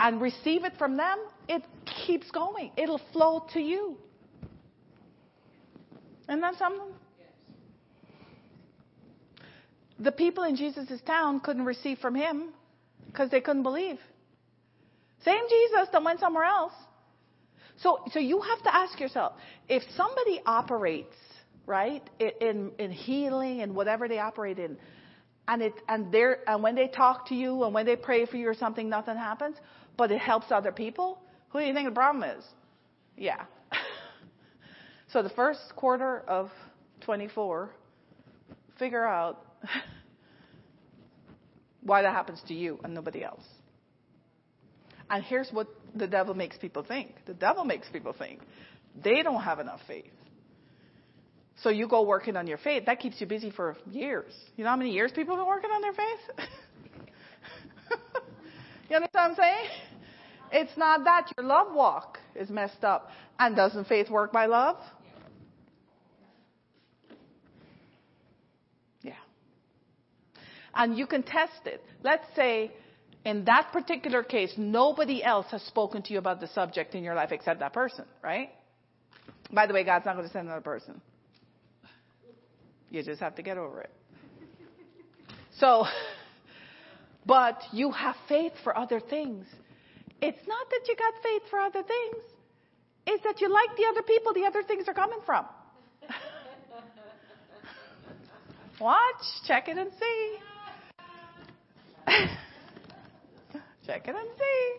and receive it from them, it keeps going. It'll flow to you. Isn't that something? The people in Jesus' town couldn't receive from him because they couldn't believe. Same Jesus that went somewhere else. So, so you have to ask yourself, if somebody operates, right, in, in healing and whatever they operate in, and it, and they're, and when they talk to you and when they pray for you or something, nothing happens, but it helps other people, who do you think the problem is? Yeah. So the first quarter of 24, figure out why that happens to you and nobody else. And here's what the devil makes people think. The devil makes people think they don't have enough faith. So you go working on your faith. That keeps you busy for years. You know how many years people have been working on their faith? you understand what I'm saying? It's not that your love walk is messed up. And doesn't faith work by love? And you can test it. Let's say in that particular case, nobody else has spoken to you about the subject in your life except that person, right? By the way, God's not going to send another person. You just have to get over it. So, but you have faith for other things. It's not that you got faith for other things. It's that you like the other people the other things are coming from. Watch, check it and see. Check it and see.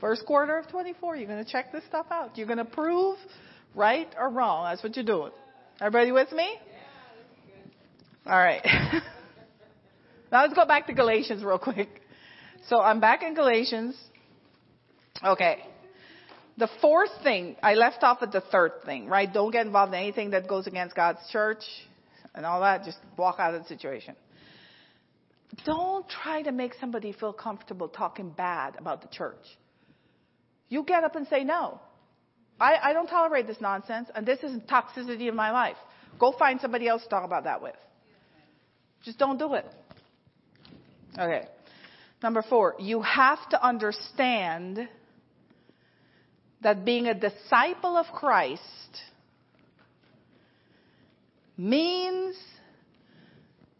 First quarter of 24, you're going to check this stuff out. You're going to prove right or wrong. That's what you're doing. Everybody with me? All right. now let's go back to Galatians real quick. So I'm back in Galatians. Okay. The fourth thing, I left off at the third thing, right? Don't get involved in anything that goes against God's church and all that. Just walk out of the situation. Don't try to make somebody feel comfortable talking bad about the church. You get up and say no. I, I don't tolerate this nonsense, and this is toxicity in my life. Go find somebody else to talk about that with. Just don't do it. Okay. Number four, you have to understand that being a disciple of Christ means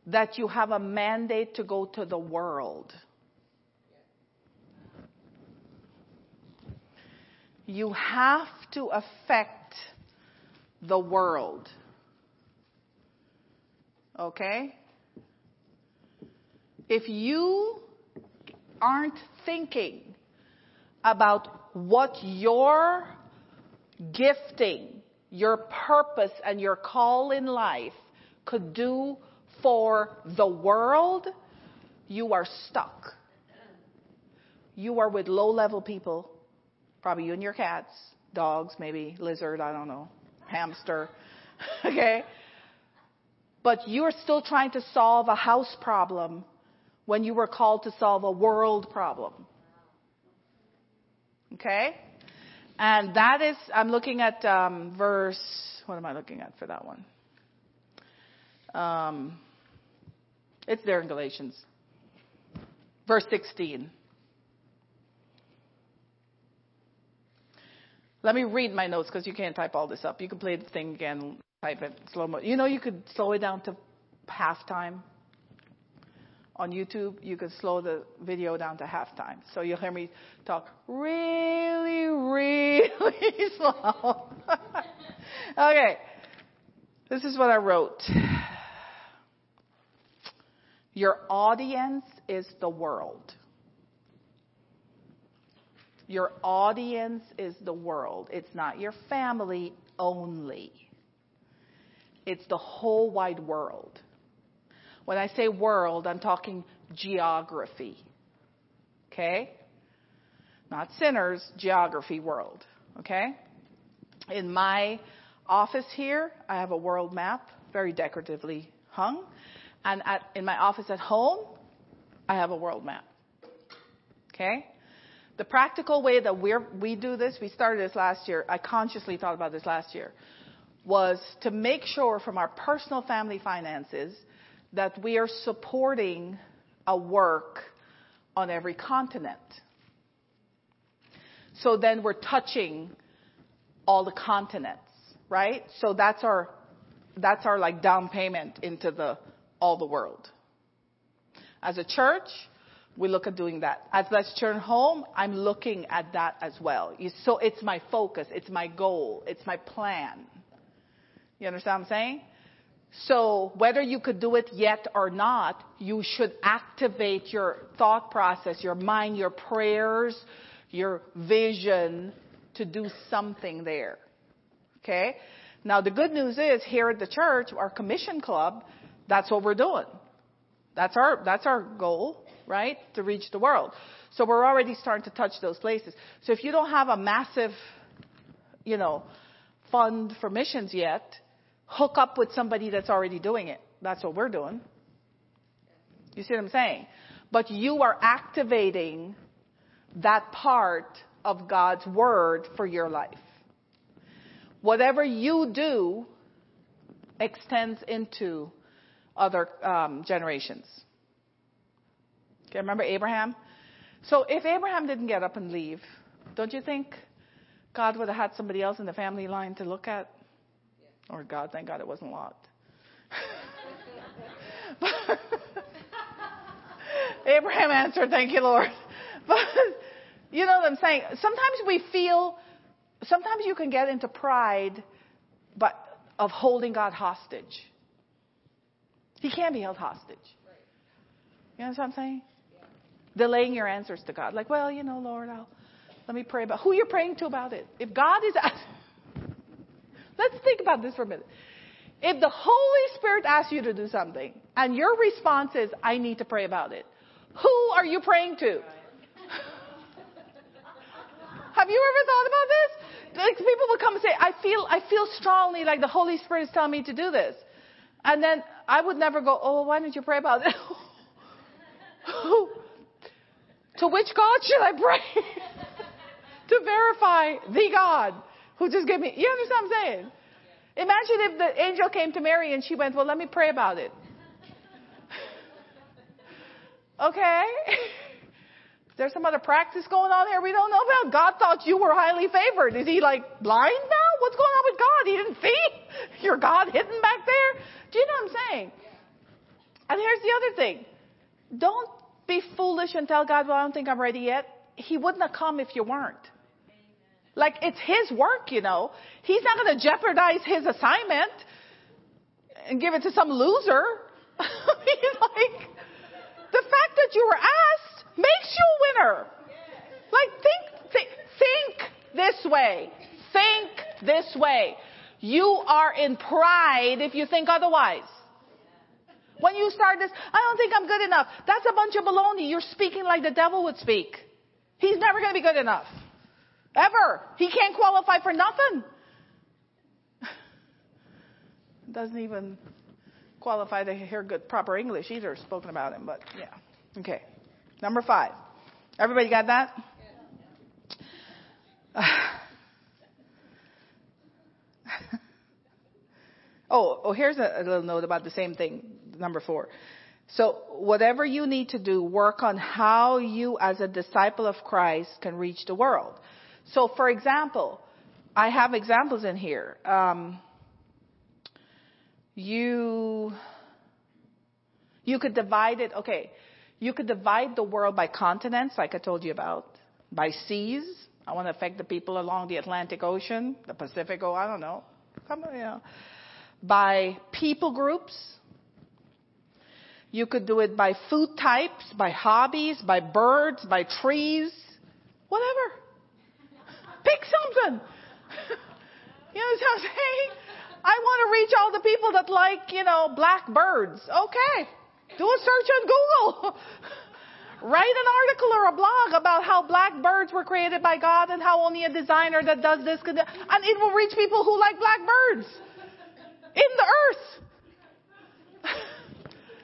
that you have a mandate to go to the world. You have to affect the world. Okay? If you aren't thinking about what your gifting, your purpose, and your call in life could do for the world, you are stuck. You are with low level people Probably you and your cats, dogs, maybe lizard, I don't know, hamster. okay? But you're still trying to solve a house problem when you were called to solve a world problem. Okay? And that is, I'm looking at um, verse, what am I looking at for that one? Um, it's there in Galatians. Verse 16. Let me read my notes because you can't type all this up. You can play the thing again, type it slow mo. You know, you could slow it down to halftime. On YouTube, you can slow the video down to halftime. So you'll hear me talk really, really slow. okay. This is what I wrote. Your audience is the world. Your audience is the world. It's not your family only. It's the whole wide world. When I say world, I'm talking geography. Okay? Not sinners, geography world. Okay? In my office here, I have a world map, very decoratively hung. And at, in my office at home, I have a world map. Okay? The practical way that we we do this, we started this last year, I consciously thought about this last year, was to make sure from our personal family finances that we are supporting a work on every continent. So then we're touching all the continents, right? So that's our that's our like down payment into the all the world. As a church, we look at doing that. As Let's Turn Home, I'm looking at that as well. So it's my focus, it's my goal, it's my plan. You understand what I'm saying? So whether you could do it yet or not, you should activate your thought process, your mind, your prayers, your vision to do something there. Okay? Now the good news is here at the church, our commission club, that's what we're doing. That's our, that's our goal right? To reach the world. So we're already starting to touch those places. So if you don't have a massive, you know, fund for missions yet, hook up with somebody that's already doing it. That's what we're doing. You see what I'm saying? But you are activating that part of God's word for your life. Whatever you do extends into other um, generations. Okay, remember Abraham? So if Abraham didn't get up and leave, don't you think God would have had somebody else in the family line to look at? Or God, thank God it wasn't locked. Abraham answered, thank you, Lord. But you know what I'm saying? Sometimes we feel, sometimes you can get into pride but of holding God hostage. He can't be held hostage. You know what I'm saying? delaying your answers to God. Like, well, you know, Lord, I'll let me pray about who you're praying to about it. If God is let's think about this for a minute. If the Holy Spirit asks you to do something and your response is, I need to pray about it, who are you praying to? Have you ever thought about this? Like people will come and say, I feel, I feel strongly like the Holy Spirit is telling me to do this. And then I would never go, oh, why don't you pray about it? to which God should I pray? to verify the God who just gave me, you understand what I'm saying? Imagine if the angel came to Mary and she went, well, let me pray about it. okay? Is there some other practice going on here we don't know about? God thought you were highly favored. Is he like blind now? What's going on with God? He didn't see your God hidden back there? Do you know what I'm saying? And here's the other thing. Don't be foolish and tell God, well, I don't think I'm ready yet. He wouldn't have come if you weren't. Like it's his work, you know. He's not going to jeopardize his assignment and give it to some loser. He's like, the fact that you were asked makes you a winner. Like think, think, think this way. Think this way. You are in pride if you think otherwise. When you start this, I don't think I'm good enough. That's a bunch of baloney. You're speaking like the devil would speak. He's never going to be good enough. Ever. He can't qualify for nothing. Doesn't even qualify to hear good, proper English either, spoken about him, but yeah. Okay. Number five. Everybody got that? oh, oh, here's a, a little note about the same thing. Number four. So whatever you need to do, work on how you as a disciple of Christ can reach the world. So for example, I have examples in here. Um, you, you could divide it, okay, you could divide the world by continents, like I told you about, by seas. I want to affect the people along the Atlantic Ocean, the Pacific, oh, I don't know. Come on, you know. By people groups. You could do it by food types, by hobbies, by birds, by trees, whatever. Pick something. you know what I'm saying? I want to reach all the people that like, you know, black birds. Okay. Do a search on Google. Write an article or a blog about how black birds were created by God and how only a designer that does this could, and it will reach people who like black birds in the earth.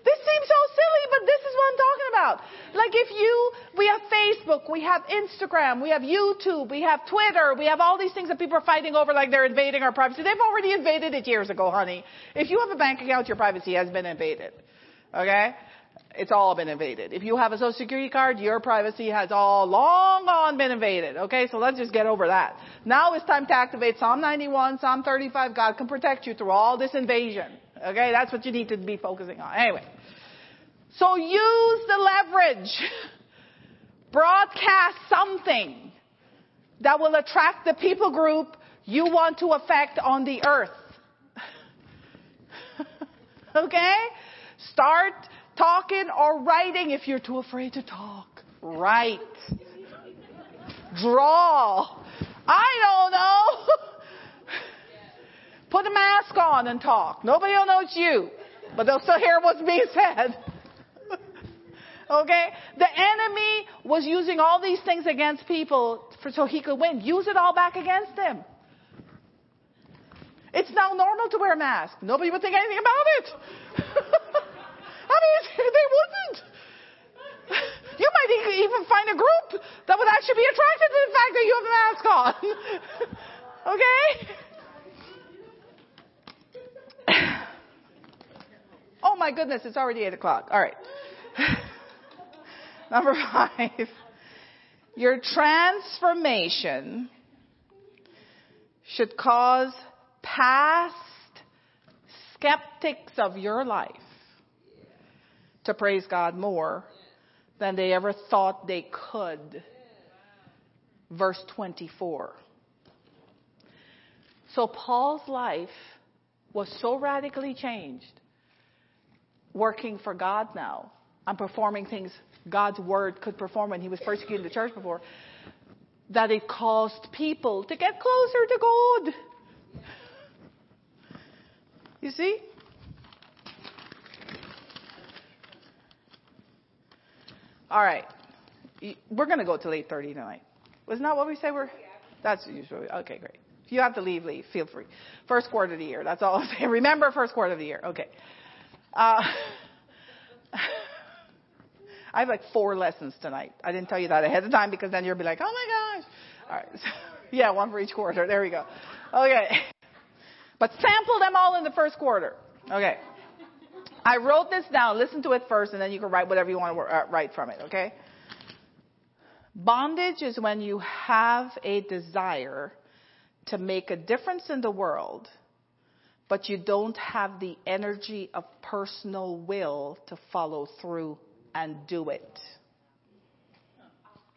This seems so silly, but this is what I'm talking about. Like if you, we have Facebook, we have Instagram, we have YouTube, we have Twitter, we have all these things that people are fighting over like they're invading our privacy. They've already invaded it years ago, honey. If you have a bank account, your privacy has been invaded. Okay? It's all been invaded. If you have a social security card, your privacy has all long gone been invaded. Okay, so let's just get over that. Now it's time to activate Psalm 91, Psalm 35. God can protect you through all this invasion. Okay, that's what you need to be focusing on. Anyway. So use the leverage. Broadcast something that will attract the people group you want to affect on the earth. okay? Start talking or writing if you're too afraid to talk. Write. Draw. I don't know. Put a mask on and talk. Nobody will know it's you, but they'll still hear what's being said. Okay? The enemy was using all these things against people for, so he could win. Use it all back against them. It's now normal to wear a mask. Nobody would think anything about it. I mean, they wouldn't. You might even find a group that would actually be attracted to the fact that you have a mask on. okay? oh my goodness, it's already 8 o'clock. All right. Number five, your transformation should cause past skeptics of your life to praise God more than they ever thought they could. Verse 24. So Paul's life was so radically changed, working for God now and performing things God's word could perform when he was persecuting the church before. that it caused people to get closer to God. You see? All right. We're going to go till 8.30 tonight. Wasn't that what we say we're? That's usually, okay, great. If you have to leave, leave. Feel free. First quarter of the year. That's all I'm saying. Remember first quarter of the year. Okay. Uh, I have like four lessons tonight. I didn't tell you that ahead of time because then you'll be like, oh my gosh. All right. So, yeah, one for each quarter. There we go. Okay. But sample them all in the first quarter. Okay. I wrote this down. Listen to it first, and then you can write whatever you want to uh, write from it, okay? Bondage is when you have a desire to make a difference in the world, but you don't have the energy of personal will to follow through and do it.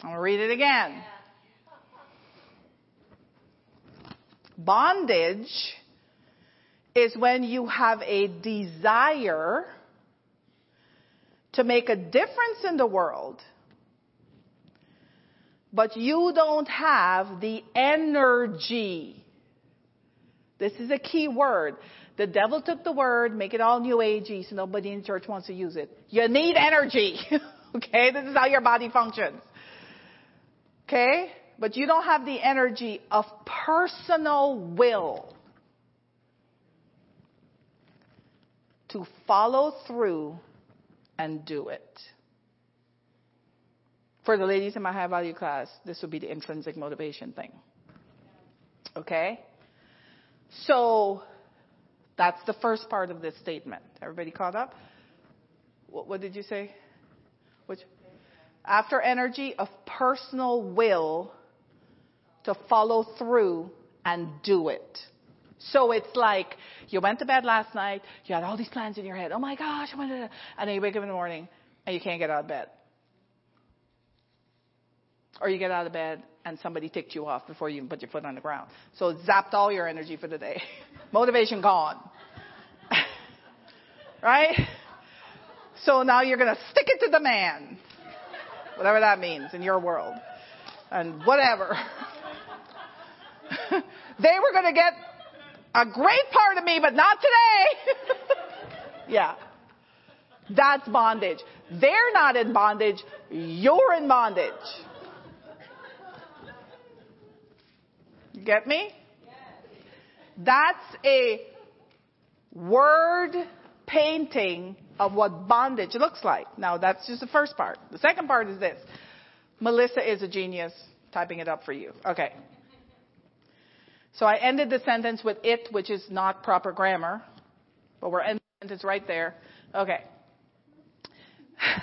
I'm to read it again. Bondage is when you have a desire to make a difference in the world, but you don't have the energy. This is a key word. The devil took the word, make it all new agey, so nobody in church wants to use it. You need energy. okay? This is how your body functions. Okay? But you don't have the energy of personal will. to follow through and do it. For the ladies in my high value class, this would be the intrinsic motivation thing. Okay? So, that's the first part of this statement. Everybody caught up? What, what did you say? Which? After energy of personal will to follow through and do it. So it's like you went to bed last night, you had all these plans in your head. Oh my gosh, and then you wake up in the morning and you can't get out of bed. Or you get out of bed and somebody ticked you off before you even put your foot on the ground. So it zapped all your energy for the day. Motivation gone. Right? So now you're gonna stick it to the man. Whatever that means in your world. And whatever. they were gonna get a great part of me, but not today. yeah. That's bondage. They're not in bondage. You're in bondage. Get me? That's a word painting of what bondage looks like. Now, that's just the first part. The second part is this Melissa is a genius, typing it up for you. Okay. So I ended the sentence with it, which is not proper grammar, but we're ending the sentence right there. Okay.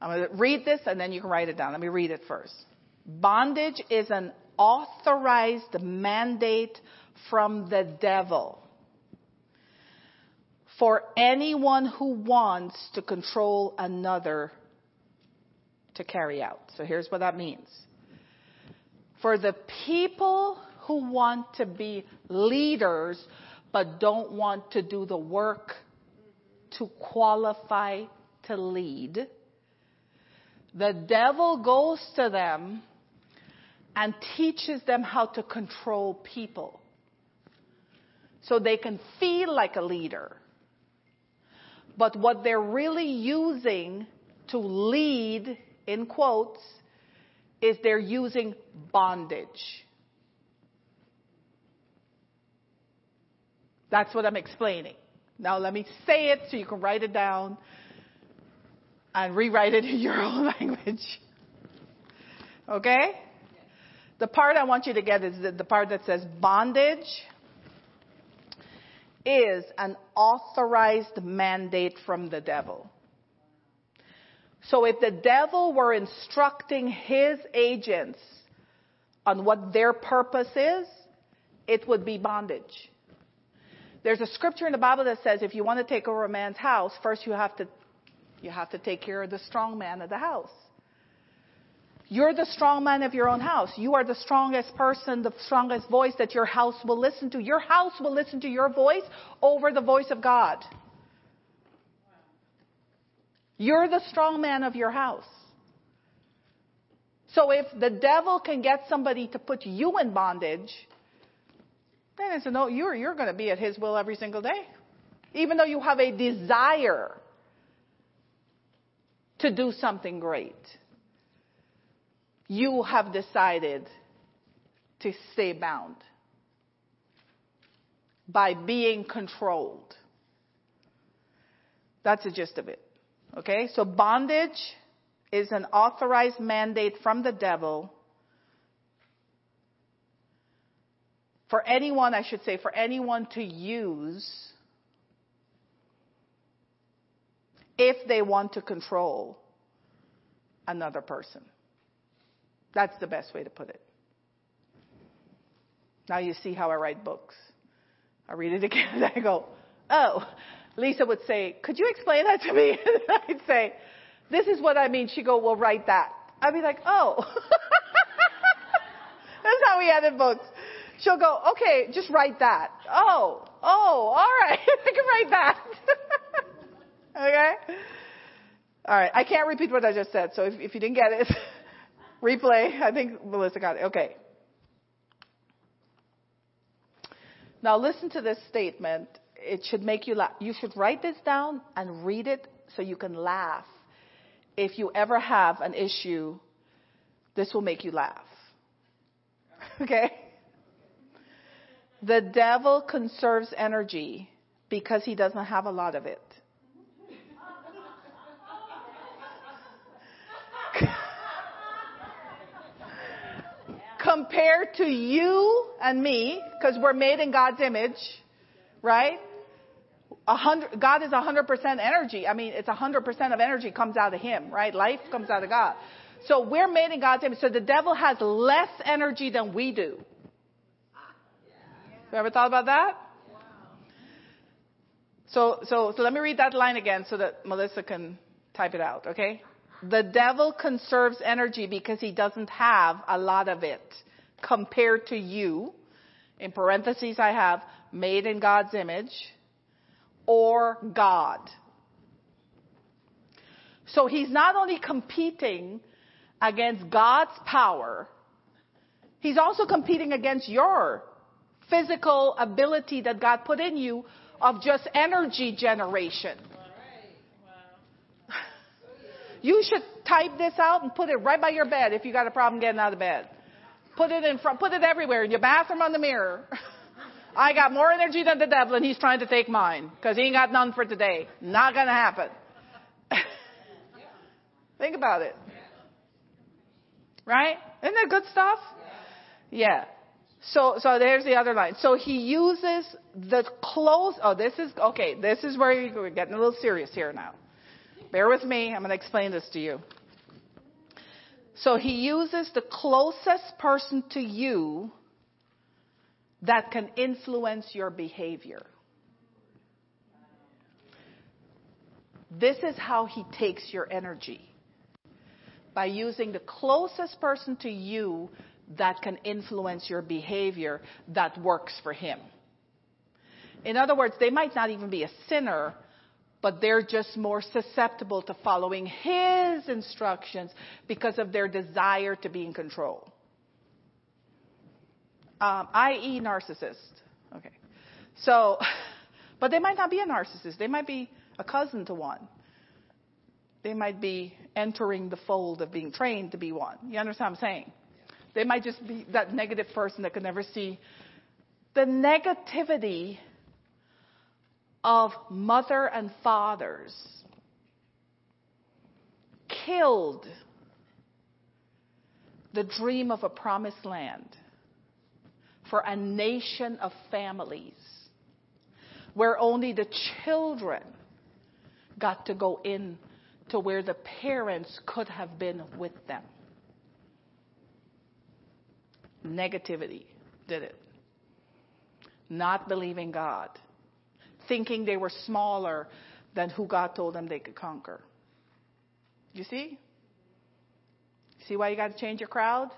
I'm going to read this and then you can write it down. Let me read it first. Bondage is an authorized mandate from the devil for anyone who wants to control another to carry out. So here's what that means. For the people who want to be leaders but don't want to do the work to qualify to lead. The devil goes to them and teaches them how to control people so they can feel like a leader. But what they're really using to lead, in quotes, is they're using bondage. That's what I'm explaining. Now let me say it so you can write it down and rewrite it in your own language. Okay? The part I want you to get is the part that says bondage is an authorized mandate from the devil. So if the devil were instructing his agents on what their purpose is, it would be bondage. There's a scripture in the Bible that says if you want to take over a man's house, first you have to, you have to take care of the strong man of the house. You're the strong man of your own house. You are the strongest person, the strongest voice that your house will listen to. Your house will listen to your voice over the voice of God. You're the strong man of your house. So if the devil can get somebody to put you in bondage, then it's a no, you're, you're going to be at his will every single day. Even though you have a desire to do something great, you have decided to stay bound by being controlled. That's the gist of it. Okay? So bondage is an authorized mandate from the devil for anyone, I should say, for anyone to use if they want to control another person. That's the best way to put it. Now you see how I write books. I read it again and I go, oh, Lisa would say, could you explain that to me? And I'd say, this is what I mean. She'd go, well, write that. I'd be like, oh. That's how we edit books. She'll go, okay, just write that. Oh, oh, all right. I can write that. okay? All right. I can't repeat what I just said. So if, if you didn't get it, replay. I think Melissa got it. Okay. Now listen to this statement. It should make you laugh. You should write this down and read it so you can laugh. If you ever have an issue, this will make you laugh. Okay? The devil conserves energy because he doesn't have a lot of it. Compared to you and me, because we're made in God's image, right? Hundred, God is 100% energy. I mean, it's 100% of energy comes out of Him, right? Life comes out of God. So we're made in God's image. So the devil has less energy than we do. You ever thought about that? So, so, so let me read that line again so that Melissa can type it out, okay? The devil conserves energy because he doesn't have a lot of it compared to you. In parentheses, I have made in God's image or God. So he's not only competing against God's power, he's also competing against your physical ability that God put in you of just energy generation. You should type this out and put it right by your bed if you got a problem getting out of bed. Put it in front, put it everywhere in your bathroom on the mirror. I got more energy than the devil and he's trying to take mine because he ain't got none for today. Not gonna happen. Think about it. Right? Isn't that good stuff? Yeah. So, so there's the other line. So he uses the close, oh, this is, okay, this is where we're getting a little serious here now. Bear with me, I'm going to explain this to you. So he uses the closest person to you that can influence your behavior. This is how he takes your energy. By using the closest person to you that can influence your behavior that works for him. In other words, they might not even be a sinner, but they're just more susceptible to following his instructions because of their desire to be in control. Um, i.e., narcissist. Okay. So, but they might not be a narcissist. They might be a cousin to one. They might be entering the fold of being trained to be one. You understand what I'm saying? They might just be that negative person that could never see the negativity of mother and fathers killed the dream of a promised land for a nation of families where only the children got to go in to where the parents could have been with them negativity did it. Not believing God. Thinking they were smaller than who God told them they could conquer. You see? See why you got to change your crowd?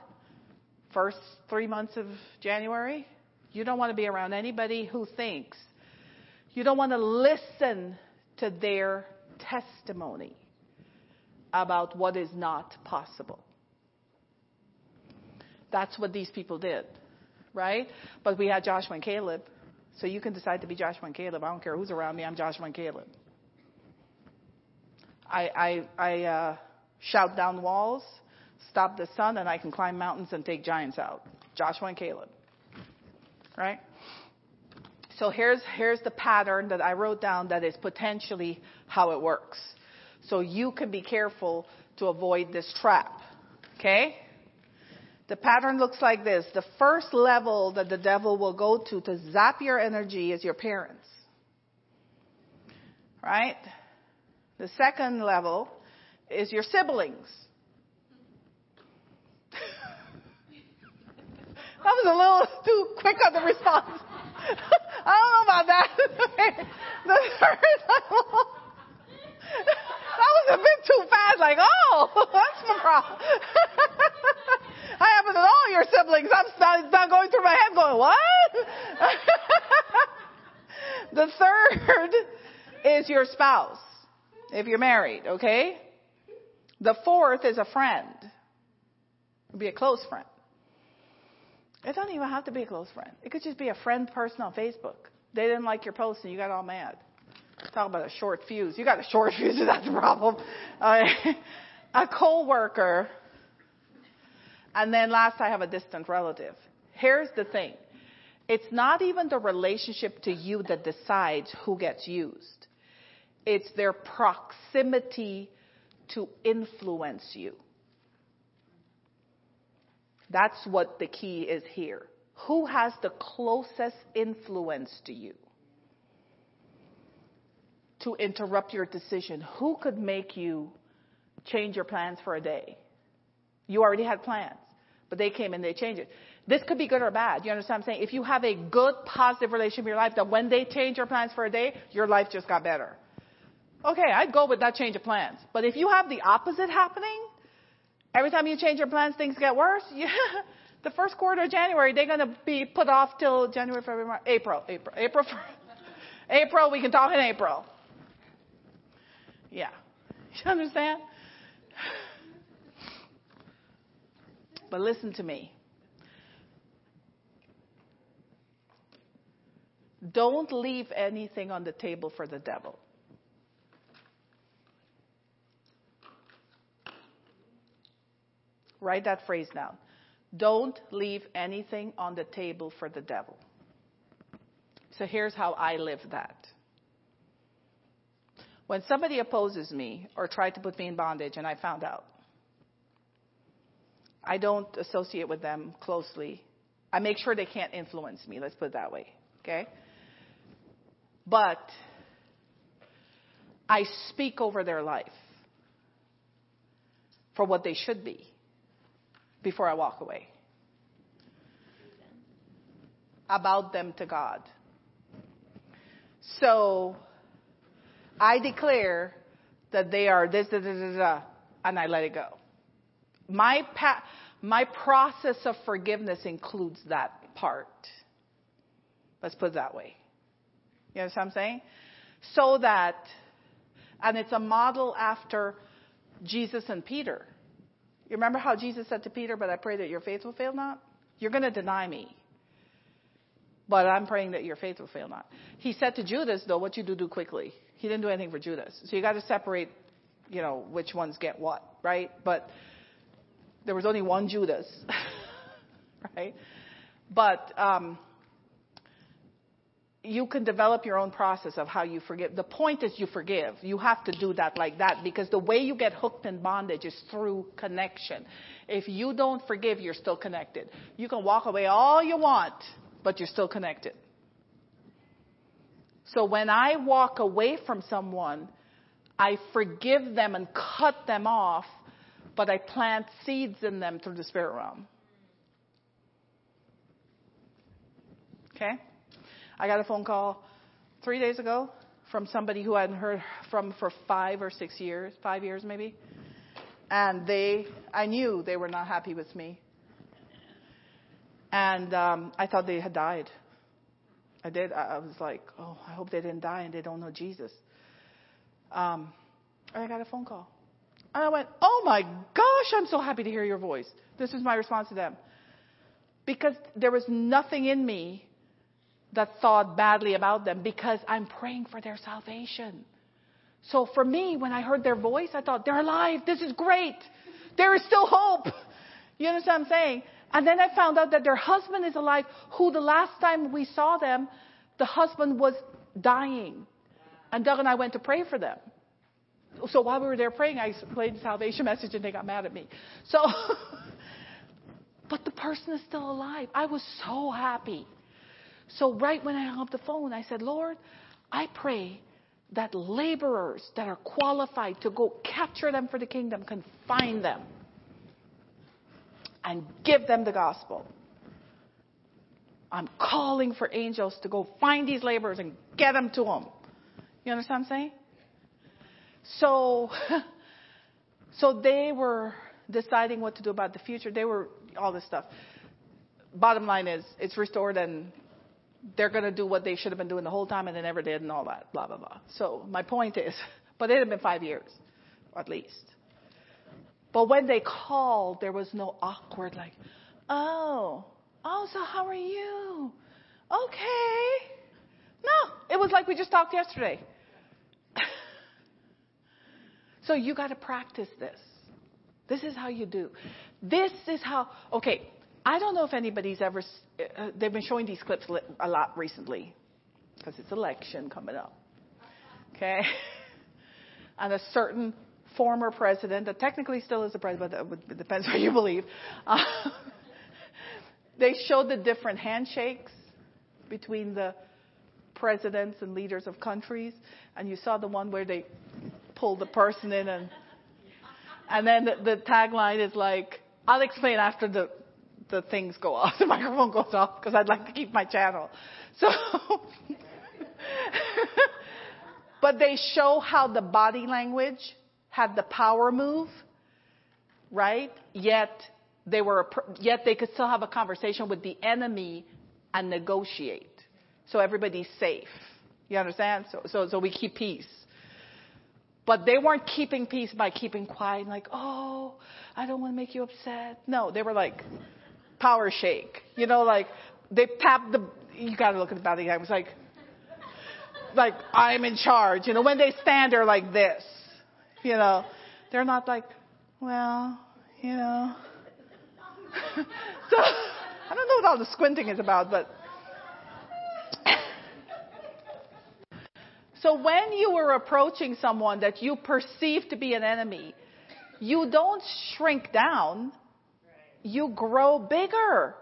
First three months of January? You don't want to be around anybody who thinks. You don't want to listen to their testimony about what is not possible. That's what these people did, right? But we had Joshua and Caleb. So you can decide to be Joshua and Caleb. I don't care who's around me. I'm Joshua and Caleb. I, I, I uh, shout down walls, stop the sun, and I can climb mountains and take giants out. Joshua and Caleb. Right? So here's, here's the pattern that I wrote down that is potentially how it works. So you can be careful to avoid this trap. Okay? The pattern looks like this. The first level that the devil will go to to zap your energy is your parents. Right? The second level is your siblings. that was a little too quick on the response. I don't know about that. the third level. that was a bit too fast, like, oh, that's my problem. I happen to know your siblings. I'm not, not going through my head going, what? the third is your spouse, if you're married, okay? The fourth is a friend. It'd be a close friend. It doesn't even have to be a close friend. It could just be a friend person on Facebook. They didn't like your post and you got all mad. Talk about a short fuse. You got a short fuse, that's the problem. Uh, a co-worker and then last, I have a distant relative. Here's the thing. It's not even the relationship to you that decides who gets used. It's their proximity to influence you. That's what the key is here. Who has the closest influence to you? To interrupt your decision. Who could make you change your plans for a day? You already had plans, but they came and they changed it. This could be good or bad. You understand what I'm saying? If you have a good, positive relationship in your life, that when they change your plans for a day, your life just got better. Okay, I'd go with that change of plans. But if you have the opposite happening, every time you change your plans, things get worse. Yeah, the first quarter of January, they're going to be put off till January, February, March, April, April, April, April. We can talk in April. Yeah, you understand? But listen to me. Don't leave anything on the table for the devil. Write that phrase down. Don't leave anything on the table for the devil. So here's how I live that. When somebody opposes me or tried to put me in bondage and I found out, I don't associate with them closely. I make sure they can't influence me, let's put it that way. Okay? But I speak over their life for what they should be before I walk away. About them to God. So I declare that they are this, da, da, and I let it go. My, pa- my process of forgiveness includes that part. Let's put it that way. You know what I'm saying? So that, and it's a model after Jesus and Peter. You remember how Jesus said to Peter, But I pray that your faith will fail not? You're going to deny me. But I'm praying that your faith will fail not. He said to Judas, though, what you do, do quickly. He didn't do anything for Judas. So you got to separate, you know, which ones get what, right? But there was only one Judas, right? But um, you can develop your own process of how you forgive. The point is you forgive. You have to do that like that because the way you get hooked in bondage is through connection. If you don't forgive, you're still connected. You can walk away all you want, but you're still connected. So when I walk away from someone, I forgive them and cut them off but I plant seeds in them through the spirit realm. Okay? I got a phone call three days ago from somebody who I hadn't heard from for five or six years, five years maybe. And they, I knew they were not happy with me. And um, I thought they had died. I did. I, was like, oh, I hope they didn't die and they don't know Jesus. Um, and I got a phone call. And I went, Oh my gosh, I'm so happy to hear your voice. This was my response to them. because there was nothing in me that thought badly about them because I'm praying for their salvation. So for me, when I heard their voice, I thought, they're alive. This is great. There is still hope. You understand what I'm saying? And then I found out that their husband is alive, who the last time we saw them, the husband was dying. And Doug and I went to pray for them. So while we were there praying, I played the salvation message and they got mad at me. So, but the person is still alive. I was so happy. So right when I hung up the phone, I said, Lord, I pray that laborers that are qualified to go capture them for the kingdom can find them and give them the gospel. I'm calling for angels to go find these laborers and get them to them. You understand what I'm saying? So, so they were deciding what to do about the future. They were all this stuff. Bottom line is, it's restored and they're going to do what they should have been doing the whole time and they never did and all that, blah, blah, blah. So my point is, but it had been five years, at least. But when they called, there was no awkward, like, oh, oh, so how are you? Okay. No, it was like we just talked yesterday. So you got to practice this. This is how you do. This is how, okay, I don't know if anybody's ever, uh, they've been showing these clips a lot recently because it's election coming up. Okay? and a certain former president that technically still is the president, but it depends what you believe. Uh, they showed the different handshakes between the presidents and leaders of countries, and you saw the one where they pulled the person in and and then the, the tagline is like, I'll explain after the the things go off, the microphone goes off, because I'd like to keep my channel. So, but they show how the body language had the power move, right? Yet they were, yet they could still have a conversation with the enemy and negotiate. So everybody's safe. You understand? So, so, so we keep peace. But they weren't keeping peace by keeping quiet, like, oh, I don't want to make you upset. No, they were like, power shake. You know, like they tap the. You got to look at the body. I was like, like I'm in charge. You know, when they stand, they're like this. You know, they're not like, well, you know. so I don't know what all the squinting is about, but. So when you are approaching someone that you perceive to be an enemy, you don't shrink down you grow bigger.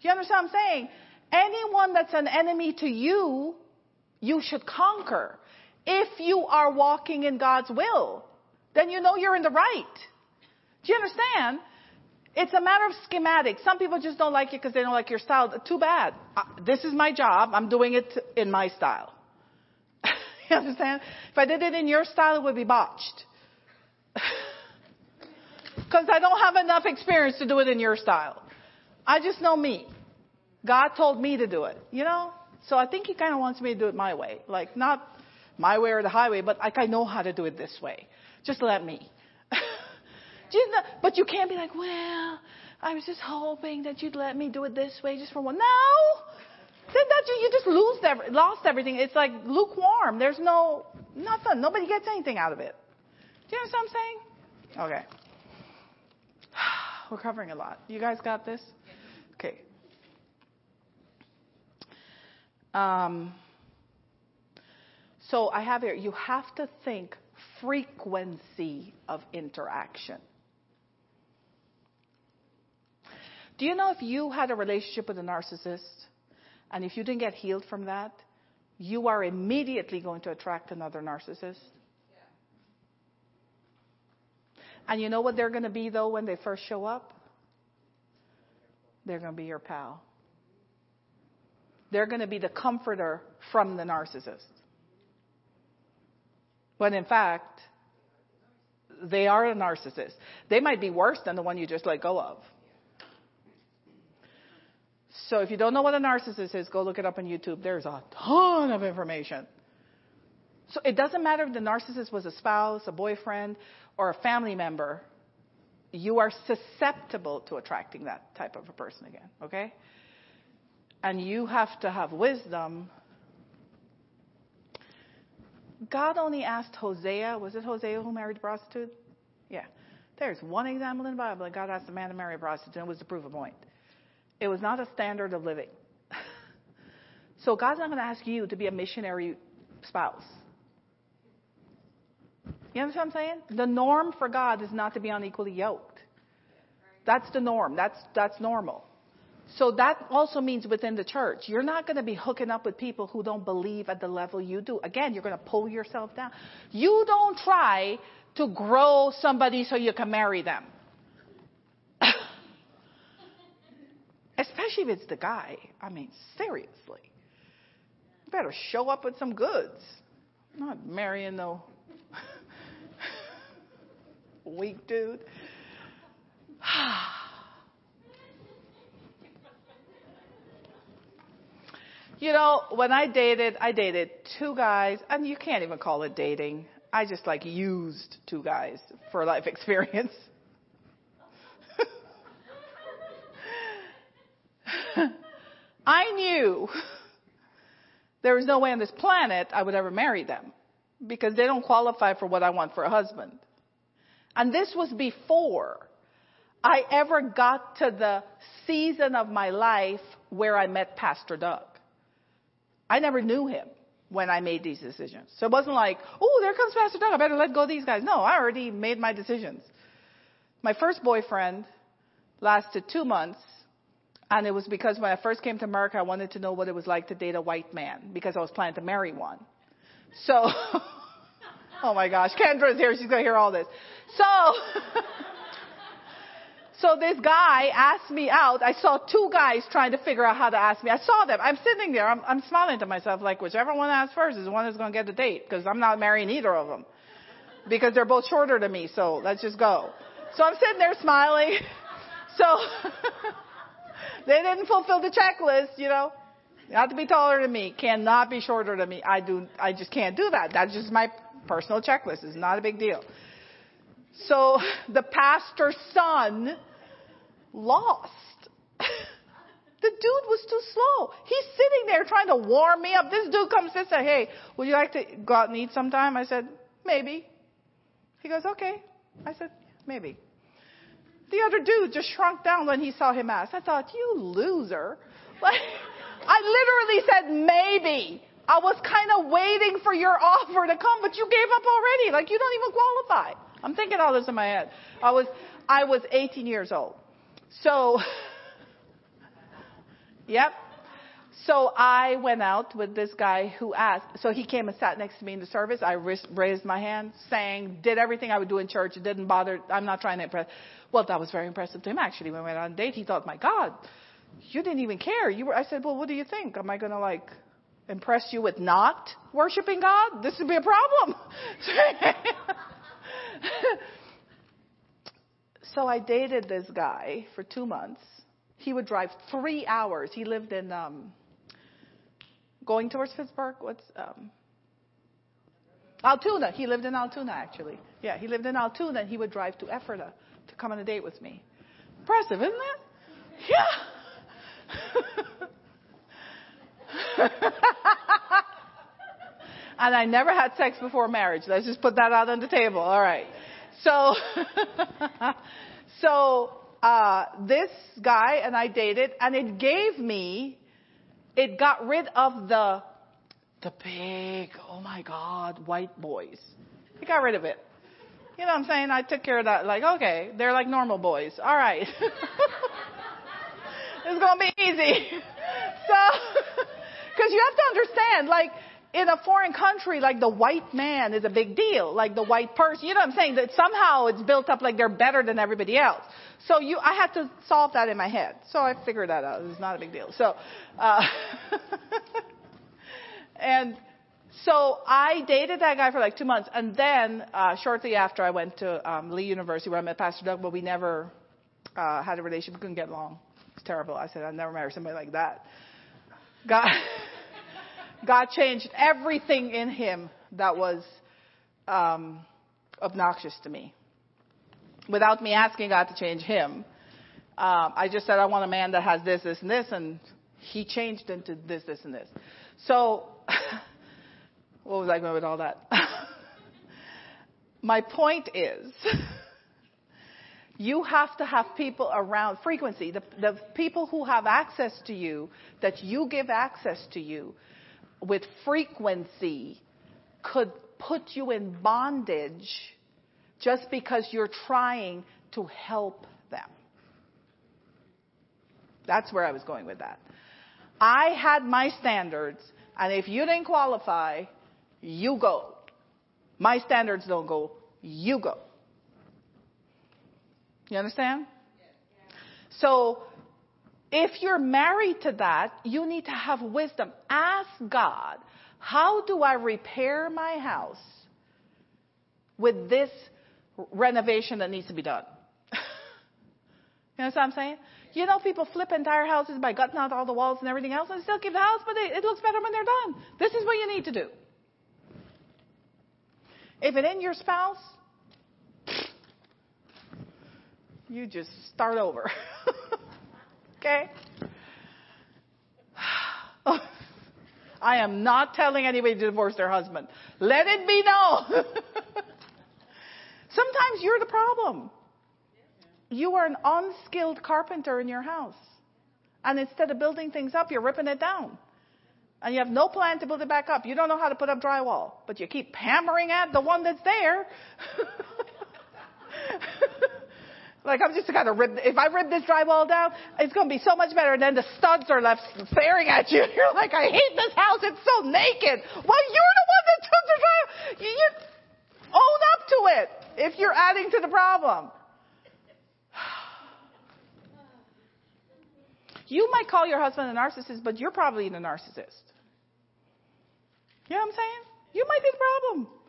Do you understand what I'm saying? Anyone that's an enemy to you, you should conquer. If you are walking in God's will, then you know you're in the right. Do you understand? It's a matter of schematic. Some people just don't like it because they don't like your style. Too bad. This is my job. I'm doing it in my style. you understand? If I did it in your style, it would be botched. Because I don't have enough experience to do it in your style. I just know me. God told me to do it, you know? So I think He kind of wants me to do it my way. Like, not my way or the highway, but like I know how to do it this way. Just let me. But you can't be like, well, I was just hoping that you'd let me do it this way just for one. No! Then that you, you just lose every, lost everything. It's like lukewarm. There's no, nothing. Nobody gets anything out of it. Do you know what I'm saying? Okay. We're covering a lot. You guys got this? Okay. Um, so I have here, you have to think frequency of interaction. Do you know if you had a relationship with a narcissist and if you didn't get healed from that, you are immediately going to attract another narcissist? And you know what they're going to be, though, when they first show up? They're going to be your pal. They're going to be the comforter from the narcissist. When in fact, they are a narcissist. They might be worse than the one you just let go of. So if you don't know what a narcissist is, go look it up on YouTube. There's a ton of information. So it doesn't matter if the narcissist was a spouse, a boyfriend, or a family member. you are susceptible to attracting that type of a person again, okay? And you have to have wisdom. God only asked Hosea, was it Hosea who married a prostitute? Yeah. There's one example in the Bible that God asked a man to marry a prostitute, and it was to prove a point. It was not a standard of living. so God's not going to ask you to be a missionary spouse. You understand what I'm saying? The norm for God is not to be unequally yoked. That's the norm. That's that's normal. So that also means within the church, you're not going to be hooking up with people who don't believe at the level you do. Again, you're going to pull yourself down. You don't try to grow somebody so you can marry them. Especially if it's the guy. I mean, seriously. You better show up with some goods. I'm not marrying no weak dude. you know, when I dated, I dated two guys, and you can't even call it dating. I just like used two guys for life experience. I knew there was no way on this planet I would ever marry them because they don't qualify for what I want for a husband. And this was before I ever got to the season of my life where I met Pastor Doug. I never knew him when I made these decisions. So it wasn't like, oh, there comes Pastor Doug. I better let go of these guys. No, I already made my decisions. My first boyfriend lasted two months. And it was because when I first came to America, I wanted to know what it was like to date a white man because I was planning to marry one. So, oh my gosh, Kendra's here. She's going to hear all this. So, so this guy asked me out. I saw two guys trying to figure out how to ask me. I saw them. I'm sitting there. I'm, I'm smiling to myself like, whichever one asks first is the one that's going to get the date because I'm not marrying either of them because they're both shorter than me. So let's just go. So I'm sitting there smiling. So they didn't fulfill the checklist, you know. You have to be taller than me, cannot be shorter than me. I do, I just can't do that. That's just my personal checklist. It's not a big deal. So the pastor's son lost. the dude was too slow. He's sitting there trying to warm me up. This dude comes and says, Hey, would you like to go out and eat sometime? I said, Maybe. He goes, Okay. I said, Maybe. The other dude just shrunk down when he saw him ask. I thought, You loser. Like, I literally said, Maybe. I was kind of waiting for your offer to come, but you gave up already. Like, you don't even qualify. I'm thinking all this in my head. I was, I was 18 years old. So, yep. So I went out with this guy who asked, so he came and sat next to me in the service. I raised my hand, sang, did everything I would do in church. It didn't bother, I'm not trying to impress. Well, that was very impressive to him actually. When we went on a date, he thought, my God, you didn't even care. You were, I said, well, what do you think? Am I going to like impress you with not worshiping God? This would be a problem. so I dated this guy for two months. He would drive three hours. He lived in um, going towards Pittsburgh. What's um, Altoona? He lived in Altoona actually. Yeah, he lived in Altoona. and He would drive to Ephrata to come on a date with me. Impressive, isn't it? Yeah. and I never had sex before marriage. Let's just put that out on the table. All right. So, so uh, this guy and I dated, and it gave me, it got rid of the, the big, oh my God, white boys. It got rid of it. You know what I'm saying? I took care of that. Like, okay, they're like normal boys. All right. it's gonna be easy. So, because you have to understand, like, in a foreign country, like the white man is a big deal, like the white person. You know what I'm saying? That somehow it's built up like they're better than everybody else. So you, I had to solve that in my head. So I figured that out. It's not a big deal. So, uh, and so I dated that guy for like two months, and then uh, shortly after I went to um, Lee University where I met Pastor Doug, but we never uh, had a relationship. We couldn't get along. It's terrible. I said I'd never marry somebody like that. God. God changed everything in him that was um, obnoxious to me. without me asking God to change him. Um, I just said, I want a man that has this, this, and this, and he changed into this, this, and this. So, what was I going with all that? My point is, you have to have people around frequency. The, the people who have access to you, that you give access to you with frequency, could put you in bondage just because you're trying to help them. That's where I was going with that. I had my standards, and if you didn't qualify, you go. My standards don't go, you go. You understand? So, if you're married to that, you need to have wisdom. Ask God, how do I repair my house with this renovation that needs to be done? you know what I'm saying? You know, people flip entire houses by gutting out all the walls and everything else and still keep the house, but it, looks better when they're done. This is what you need to do. If it ain't your spouse, you just start over. okay? I am not telling anybody to divorce their husband. Let it be known. Sometimes you're the problem. You are an unskilled carpenter in your house. And instead of building things up, you're ripping it down. And you have no plan to build it back up. You don't know how to put up drywall, but you keep hammering at the one that's there. like I'm just gonna rip. If I rip this drywall down, it's gonna be so much better. And then the studs are left staring at you. You're like, I hate this house. It's so naked. Well, you're the one that took the drywall. You, you own up to it if you're adding to the problem. You might call your husband a narcissist, but you're probably the narcissist. You know what I'm saying? You might be the problem.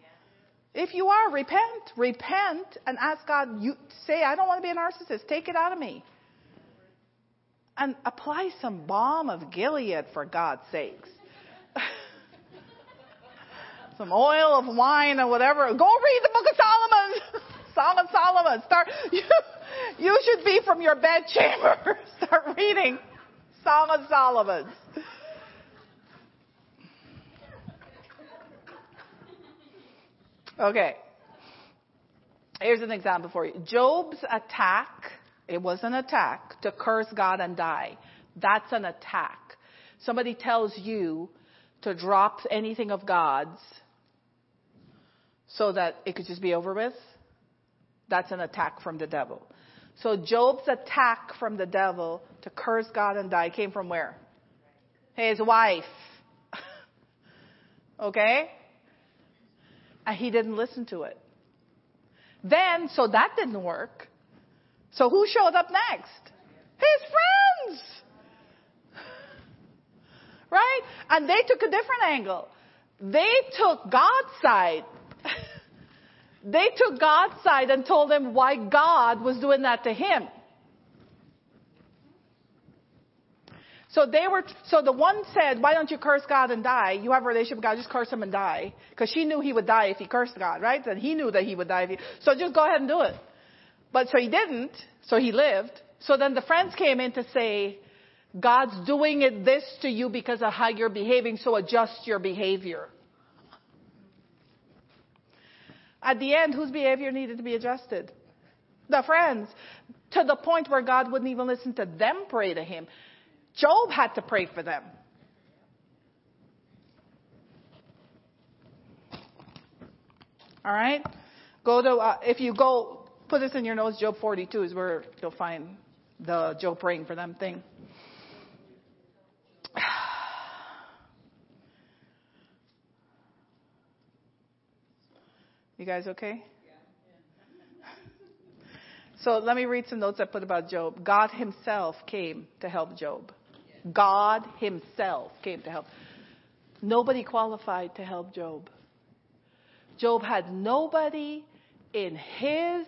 If you are, repent. Repent and ask God, you say, I don't want to be a narcissist. Take it out of me. And apply some balm of Gilead for God's sakes. some oil of wine or whatever. Go read the book of Solomon. Song of Solomon. Start you, you should be from your bedchamber. Start reading Song of Solomon. Okay. Here's an example for you. Job's attack, it was an attack to curse God and die. That's an attack. Somebody tells you to drop anything of God's so that it could just be over with. That's an attack from the devil. So Job's attack from the devil to curse God and die came from where? His wife. okay? And he didn't listen to it. Then, so that didn't work. So who showed up next? His friends. Right? And they took a different angle. They took God's side. they took God's side and told him why God was doing that to him. So they were, so the one said, why don't you curse God and die? You have a relationship with God, just curse him and die. Cause she knew he would die if he cursed God, right? And he knew that he would die if he, so just go ahead and do it. But so he didn't, so he lived. So then the friends came in to say, God's doing it this to you because of how you're behaving, so adjust your behavior. At the end, whose behavior needed to be adjusted? The friends. To the point where God wouldn't even listen to them pray to him. Job had to pray for them. All right? Go to, uh, if you go, put this in your notes, Job 42 is where you'll find the Job praying for them thing. You guys okay? So let me read some notes I put about Job. God himself came to help Job. God himself came to help. Nobody qualified to help Job. Job had nobody in his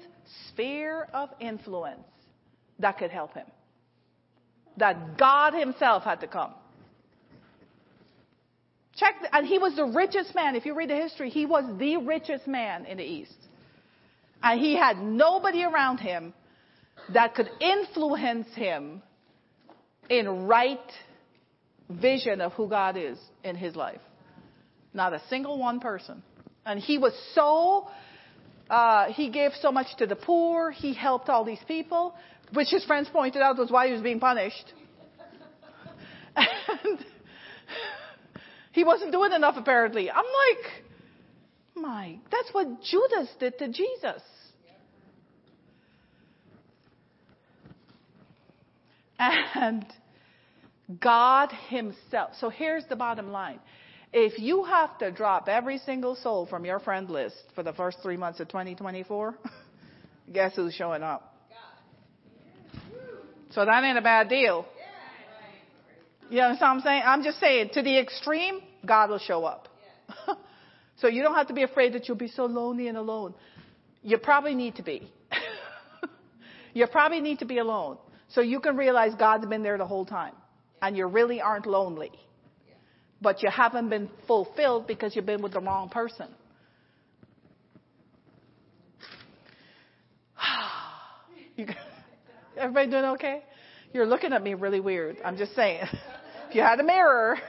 sphere of influence that could help him. That God himself had to come. Check, and he was the richest man. If you read the history, he was the richest man in the East. And he had nobody around him that could influence him in right vision of who God is in his life. Not a single one person. And he was so, uh, he gave so much to the poor. He helped all these people, which his friends pointed out was why he was being punished. And he wasn't doing enough apparently. I'm like, my, that's what Judas did to Jesus. And God Himself. So here's the bottom line. If you have to drop every single soul from your friend list for the first three months of 2024, guess who's showing up? God. So that ain't a bad deal. You understand what I'm saying? I'm just saying, to the extreme, God will show up. so you don't have to be afraid that you'll be so lonely and alone. You probably need to be. you probably need to be alone. So you can realize God's been there the whole time. And you really aren't lonely. But you haven't been fulfilled because you've been with the wrong person. Everybody doing okay? You're looking at me really weird. I'm just saying. if you had a mirror.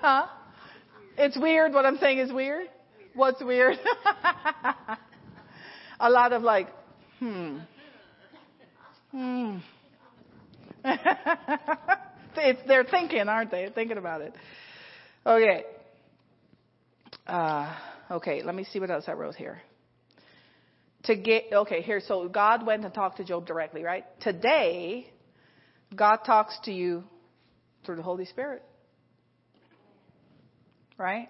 huh? It's weird. What I'm saying is weird. What's weird? a lot of like, hmm. Hmm. they're thinking, aren't they? Thinking about it. Okay. Uh, okay, let me see what else I wrote here. To get, okay, here, so God went and talked to Job directly, right? Today, God talks to you through the Holy Spirit. Right?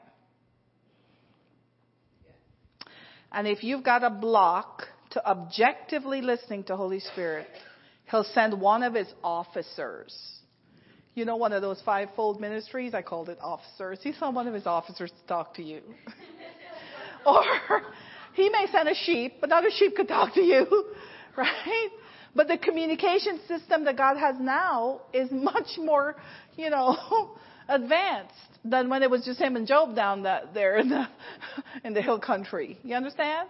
And if you've got a block to objectively listening to Holy Spirit, He'll send one of his officers. You know, one of those fivefold ministries? I called it officers. He sent one of his officers to talk to you. or he may send a sheep, but not a sheep could talk to you, right? But the communication system that God has now is much more, you know, advanced than when it was just him and Job down that, there in the, in the hill country. You understand?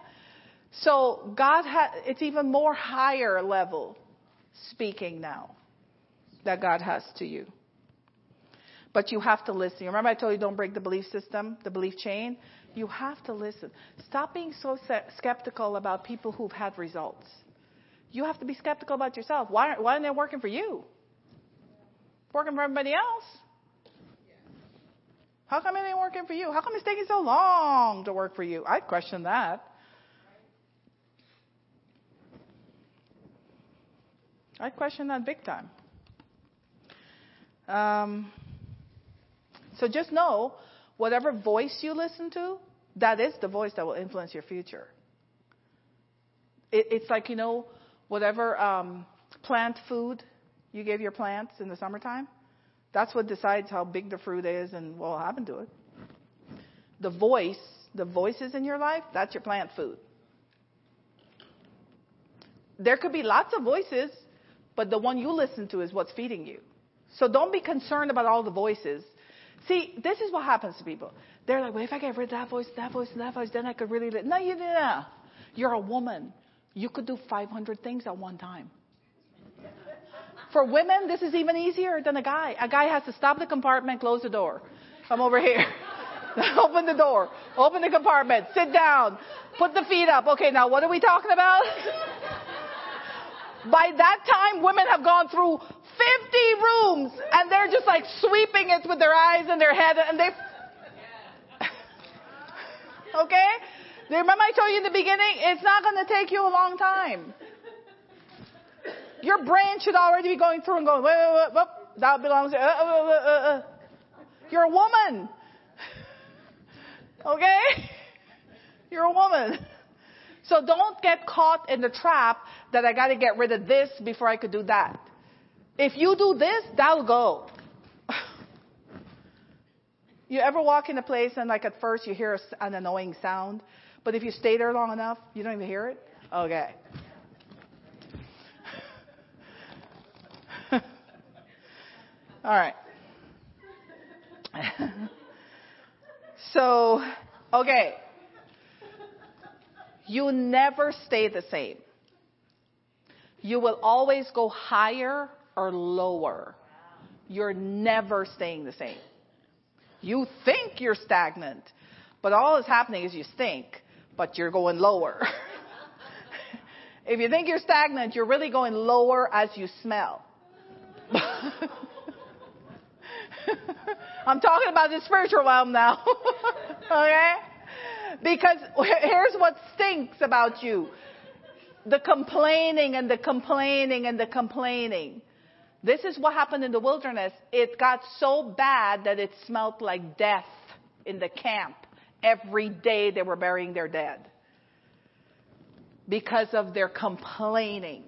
So God had, it's even more higher level speaking now that God has to you. But you have to listen. Remember, I told you don't break the belief system, the belief chain? You have to listen. Stop being so skeptical about people who've had results. You have to be skeptical about yourself. Why, why aren't they working for you? Working for everybody else? How come it ain't working for you? How come it's taking so long to work for you? I'd question that. I question that big time. Um, so just know, whatever voice you listen to, that is the voice that will influence your future. It, it's like, you know, whatever um, plant food you give your plants in the summertime, that's what decides how big the fruit is and what will happen to it. The voice, the voices in your life, that's your plant food. There could be lots of voices but the one you listen to is what's feeding you. So don't be concerned about all the voices. See, this is what happens to people. They're like, well, if I get rid of that voice, that voice, and that voice, then I could really live. No, you didn't. You're a woman. You could do 500 things at one time. For women, this is even easier than a guy. A guy has to stop the compartment, close the door. Come over here. open the door. Open the compartment. Sit down. Put the feet up. Okay, now what are we talking about? By that time, women have gone through 50 rooms and they're just like sweeping it with their eyes and their head and they. okay? Remember I told you in the beginning, it's not going to take you a long time. Your brain should already be going through and going, wait, wait, wait, that belongs to, uh, uh, uh, uh, uh. You're a woman. okay? You're a woman. So don't get caught in the trap that I got to get rid of this before I could do that. If you do this, that'll go. you ever walk in a place and like at first you hear an annoying sound, but if you stay there long enough, you don't even hear it? Okay. All right. so, okay. You never stay the same. You will always go higher or lower. You're never staying the same. You think you're stagnant, but all that's happening is you stink, but you're going lower. if you think you're stagnant, you're really going lower as you smell. I'm talking about the spiritual realm now. okay? Because here's what stinks about you. The complaining and the complaining and the complaining. This is what happened in the wilderness. It got so bad that it smelled like death in the camp. Every day they were burying their dead. Because of their complaining.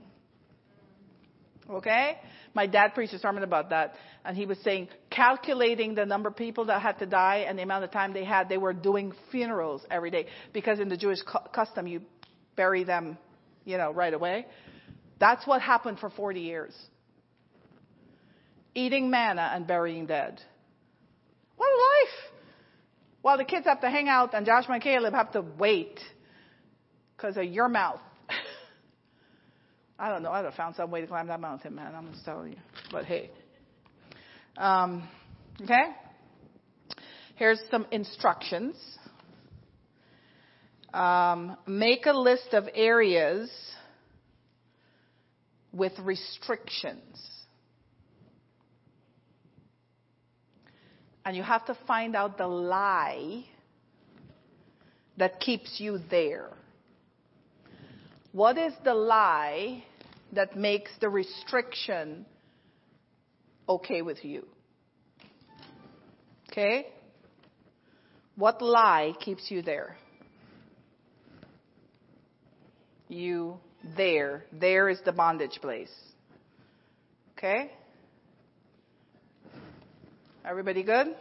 Okay? My dad preached a sermon about that, and he was saying, calculating the number of people that had to die and the amount of time they had, they were doing funerals every day. Because in the Jewish cu- custom, you bury them, you know, right away. That's what happened for 40 years. Eating manna and burying dead. What a life! While the kids have to hang out and Joshua and Caleb have to wait because of your mouth. I don't know. I'd have found some way to climb that mountain, man. I'm just telling you. But hey. Um, okay? Here's some instructions. Um, make a list of areas with restrictions. And you have to find out the lie that keeps you there. What is the lie that makes the restriction okay with you? Okay? What lie keeps you there? You there. There is the bondage place. Okay? Everybody good?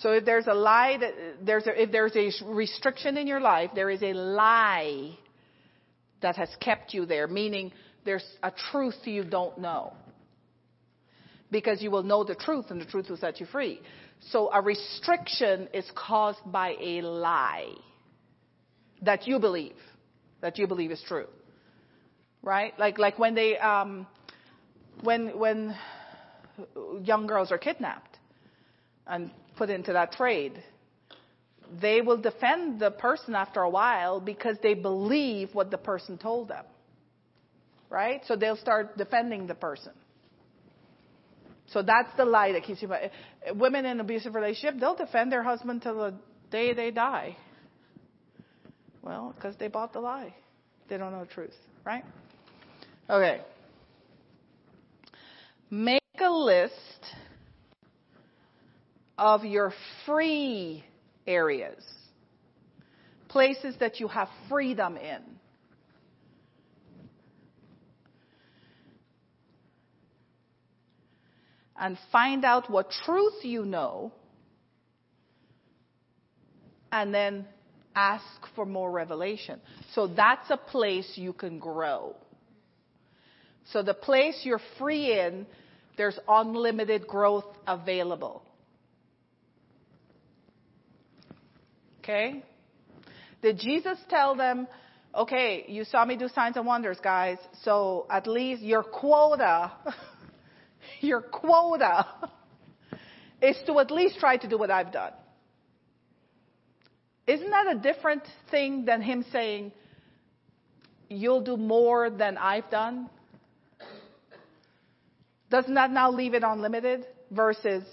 So if there's a lie that there's a, if there's a restriction in your life, there is a lie that has kept you there, meaning there's a truth you don't know. Because you will know the truth and the truth will set you free. So a restriction is caused by a lie that you believe, that you believe is true. Right? Like, like when they, um, when, when young girls are kidnapped and put into that trade, they will defend the person after a while because they believe what the person told them. Right? So they'll start defending the person. So that's the lie that keeps you. Women in abusive relationship, they'll defend their husband till the day they die. Well, because they bought the lie. They don't know the truth, right? Okay. Make a list of your free areas, places that you have freedom in. And find out what truth you know, and then ask for more revelation. So that's a place you can grow. So the place you're free in, there's unlimited growth available. Okay? Did Jesus tell them, okay, you saw me do signs and wonders, guys, so at least your quota, your quota is to at least try to do what I've done? Isn't that a different thing than him saying, you'll do more than I've done? Doesn't that now leave it unlimited versus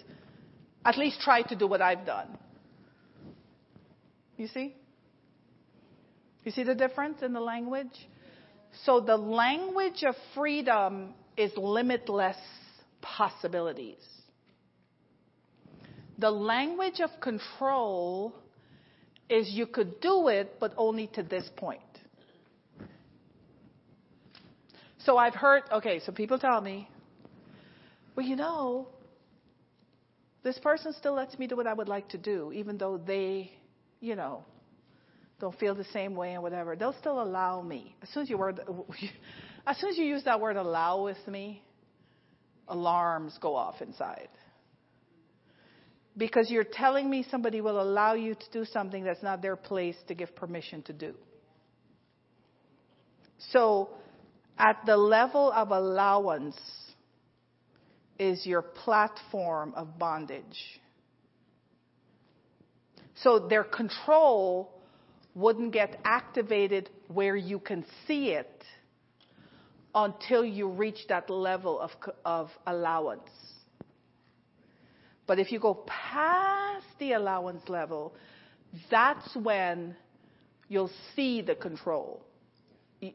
at least try to do what I've done? You see? You see the difference in the language? So the language of freedom is limitless possibilities. The language of control is you could do it, but only to this point. So I've heard, okay, so people tell me, well, you know, this person still lets me do what I would like to do, even though they you know, don't feel the same way and whatever, they'll still allow me. As soon as you word, as soon as you use that word allow with me, alarms go off inside. Because you're telling me somebody will allow you to do something that's not their place to give permission to do. So, at the level of allowance is your platform of bondage. So their control wouldn't get activated where you can see it until you reach that level of, of allowance. But if you go past the allowance level, that's when you'll see the control.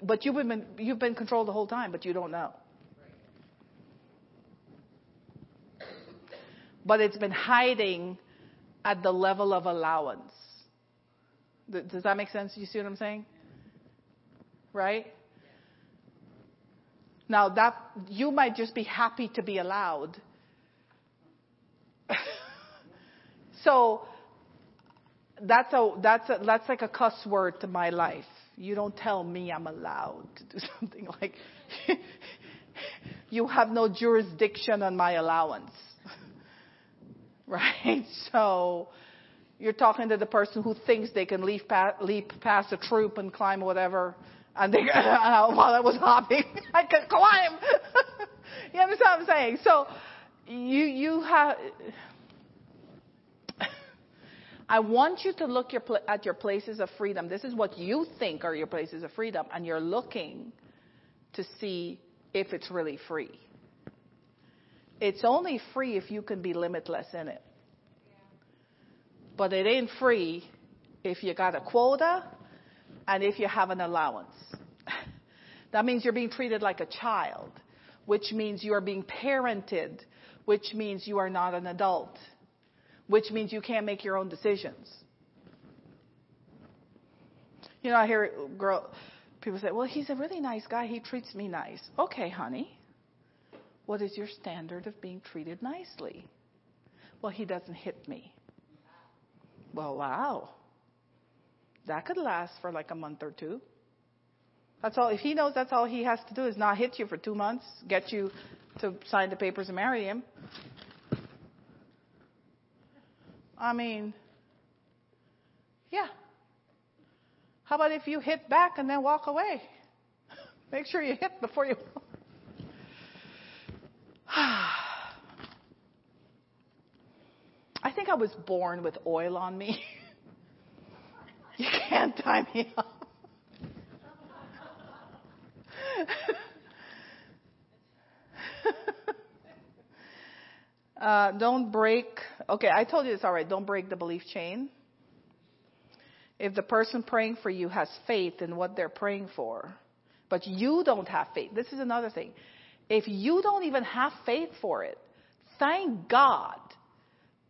But you've been, you've been controlled the whole time, but you don't know. But it's been hiding at the level of allowance. Does that make sense? You see what I'm saying? Right? Now that you might just be happy to be allowed. so that's a that's a that's like a cuss word to my life. You don't tell me I'm allowed to do something like you have no jurisdiction on my allowance. Right? So you're talking to the person who thinks they can leap past, leap past a troop and climb whatever, and they and uh, while I was hopping, I could climb. you understand what I'm saying? So you you have. I want you to look your, at your places of freedom. This is what you think are your places of freedom, and you're looking to see if it's really free. It's only free if you can be limitless in it. But it ain't free if you got a quota and if you have an allowance. that means you're being treated like a child, which means you are being parented, which means you are not an adult, which means you can't make your own decisions. You know, I hear girl, people say, well, he's a really nice guy. He treats me nice. Okay, honey. What is your standard of being treated nicely? Well, he doesn't hit me. Well, wow. That could last for like a month or two. That's all. If he knows that's all he has to do is not hit you for two months, get you to sign the papers and marry him. I mean, yeah. How about if you hit back and then walk away? Make sure you hit before you. I think I was born with oil on me. you can't tie me up. uh, don't break. Okay, I told you this already. Don't break the belief chain. If the person praying for you has faith in what they're praying for, but you don't have faith, this is another thing. If you don't even have faith for it, thank God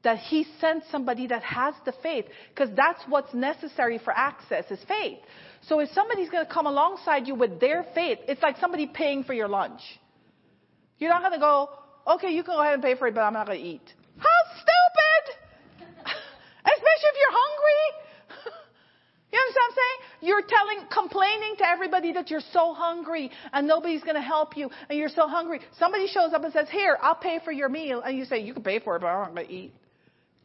that he sent somebody that has the faith because that's what's necessary for access is faith. So if somebody's going to come alongside you with their faith, it's like somebody paying for your lunch. You're not going to go, okay, you can go ahead and pay for it, but I'm not going to eat. How stupid! Especially if you're hungry. You understand what I'm saying? You're telling, complaining to everybody that you're so hungry and nobody's going to help you and you're so hungry. Somebody shows up and says, here, I'll pay for your meal. And you say, you can pay for it, but I'm not going to eat.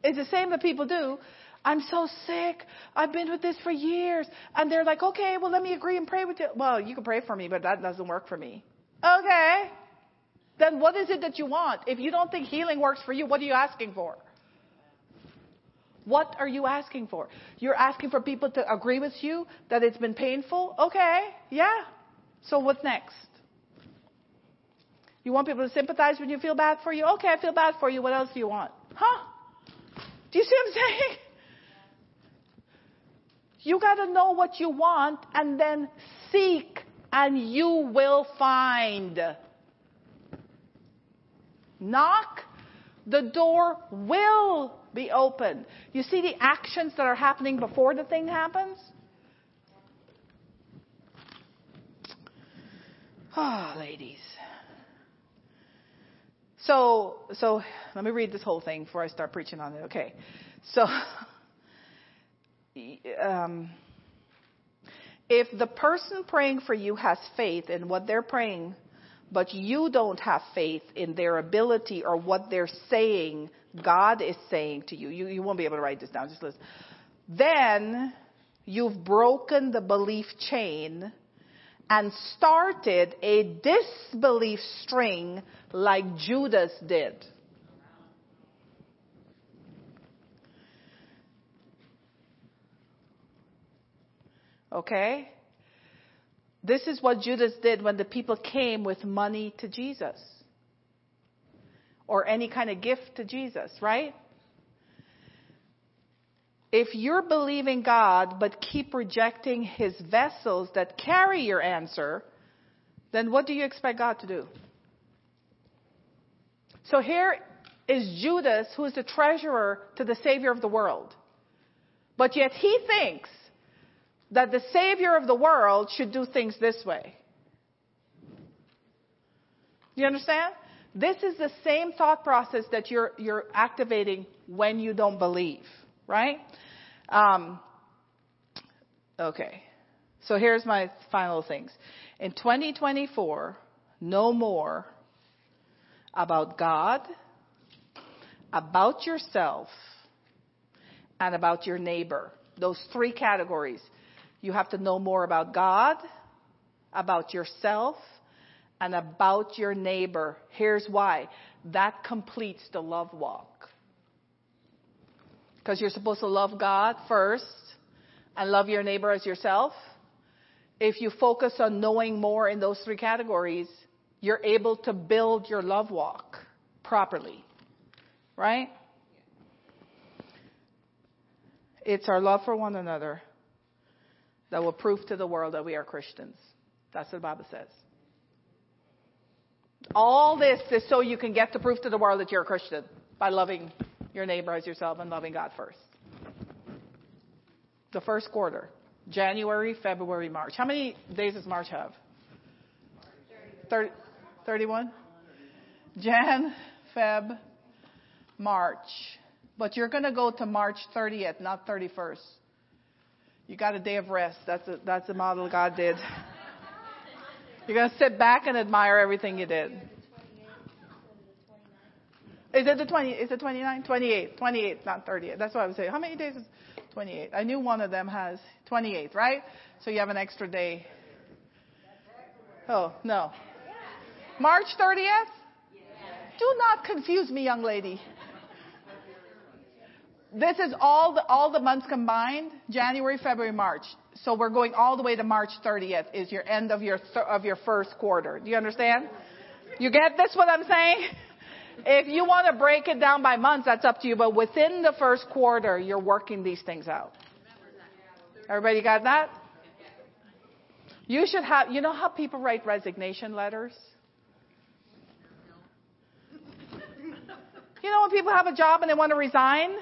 It's the same that people do. I'm so sick. I've been with this for years. And they're like, okay, well, let me agree and pray with you. Well, you can pray for me, but that doesn't work for me. Okay. Then what is it that you want? If you don't think healing works for you, what are you asking for? What are you asking for? You're asking for people to agree with you that it's been painful? Okay, yeah. So what's next? You want people to sympathize when you feel bad for you? Okay, I feel bad for you. What else do you want? Huh? Do you see what I'm saying? You got to know what you want and then seek and you will find. Knock, the door will be open. You see the actions that are happening before the thing happens? Ah, oh, ladies. So, so let me read this whole thing before I start preaching on it. Okay. So, um, if the person praying for you has faith in what they're praying, but you don't have faith in their ability or what they're saying God is saying to you. You, you won't be able to write this down, just listen. Then you've broken the belief chain and started a disbelief string like Judas did. Okay? This is what Judas did when the people came with money to Jesus or any kind of gift to Jesus, right? If you're believing God but keep rejecting his vessels that carry your answer, then what do you expect God to do? So here is Judas, who is the treasurer to the Savior of the world. But yet he thinks that the Savior of the world should do things this way. You understand? This is the same thought process that you're, you're activating when you don't believe, right? Um, okay. So here's my final things. In 2024, know more about God, about yourself, and about your neighbor. Those three categories. You have to know more about God, about yourself, and about your neighbor. Here's why. That completes the love walk. Because you're supposed to love God first and love your neighbor as yourself. If you focus on knowing more in those three categories, you're able to build your love walk properly. Right? It's our love for one another that will prove to the world that we are Christians. That's what the Bible says. All this is so you can get the proof to the world that you're a Christian by loving your neighbor as yourself and loving God first. The first quarter. January, February, March. How many days does March have? 30, 31? Jan, Feb, March. But you're going to go to March 30th, not 31st. You got a day of rest. That's a, that's the model God did. You're going to sit back and admire everything you did. Is it the 20? Is it 29? 28. 28, not 38. That's what I was saying. How many days is 28? I knew one of them has 28, right? So you have an extra day. Oh, no. March 30th? Do not confuse me, young lady. This is all the, all the months combined, January, February, March. So we're going all the way to March 30th is your end of your, th- of your first quarter. Do you understand? You get this what I'm saying? If you want to break it down by months, that's up to you. But within the first quarter, you're working these things out. Everybody got that? You should have, you know how people write resignation letters? You know when people have a job and they want to resign?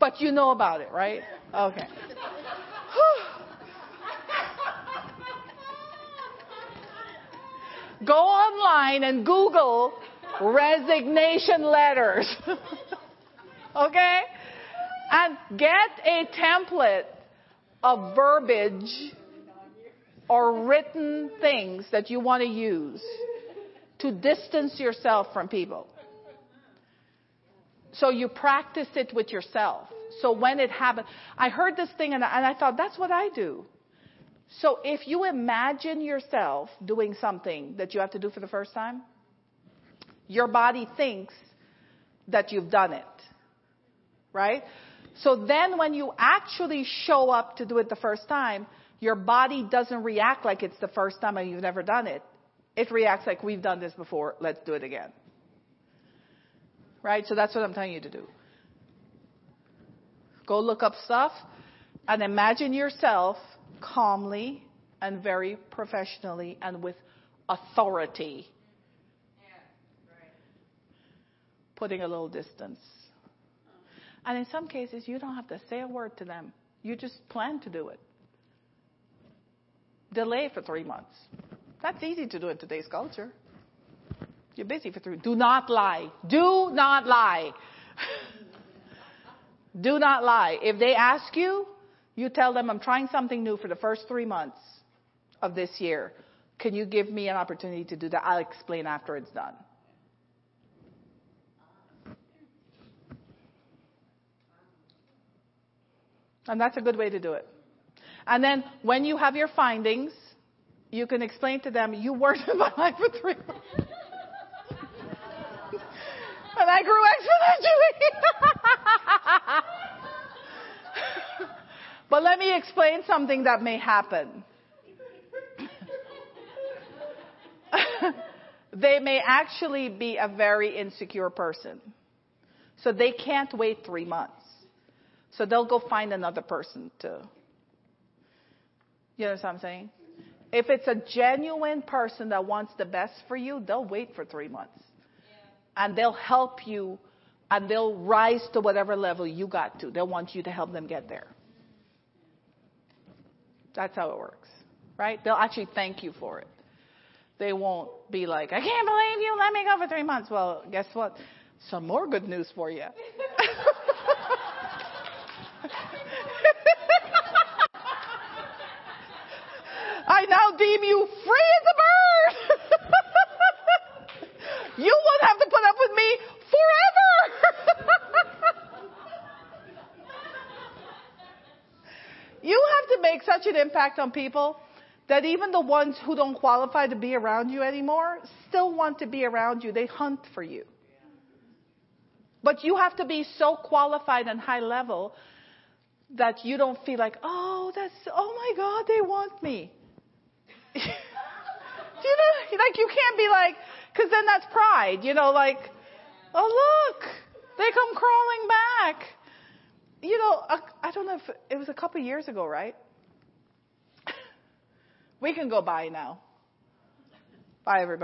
But you know about it, right? Okay. Go online and Google resignation letters. okay? And get a template of verbiage or written things that you want to use to distance yourself from people. So you practice it with yourself. So when it happens, I heard this thing and I, and I thought, that's what I do. So if you imagine yourself doing something that you have to do for the first time, your body thinks that you've done it. Right? So then when you actually show up to do it the first time, your body doesn't react like it's the first time and you've never done it. It reacts like we've done this before, let's do it again. Right? So that's what I'm telling you to do. Go look up stuff and imagine yourself calmly and very professionally and with authority. Putting a little distance. And in some cases, you don't have to say a word to them. You just plan to do it. Delay for three months. That's easy to do in today's culture. You're busy for three. Do not lie. Do not lie. do not lie. If they ask you, You tell them, I'm trying something new for the first three months of this year. Can you give me an opportunity to do that? I'll explain after it's done. And that's a good way to do it. And then when you have your findings, you can explain to them, you worked in my life for three months. And I grew exponentially. but let me explain something that may happen. they may actually be a very insecure person. So they can't wait three months. So they'll go find another person to. You know what I'm saying? If it's a genuine person that wants the best for you, they'll wait for three months. And they'll help you and they'll rise to whatever level you got to. They'll want you to help them get there. That's how it works, right? They'll actually thank you for it. They won't be like, I can't believe you let me go for three months. Well, guess what? Some more good news for you. I now deem you free as a bird. you won't have to put up with me forever. You have to make such an impact on people that even the ones who don't qualify to be around you anymore still want to be around you. They hunt for you. But you have to be so qualified and high level that you don't feel like, oh, that's, oh my God, they want me. you know, like you can't be like, because then that's pride, you know, like, oh look, they come crawling back. You know, I don't know if it was a couple years ago, right? We can go by now. Bye, everybody.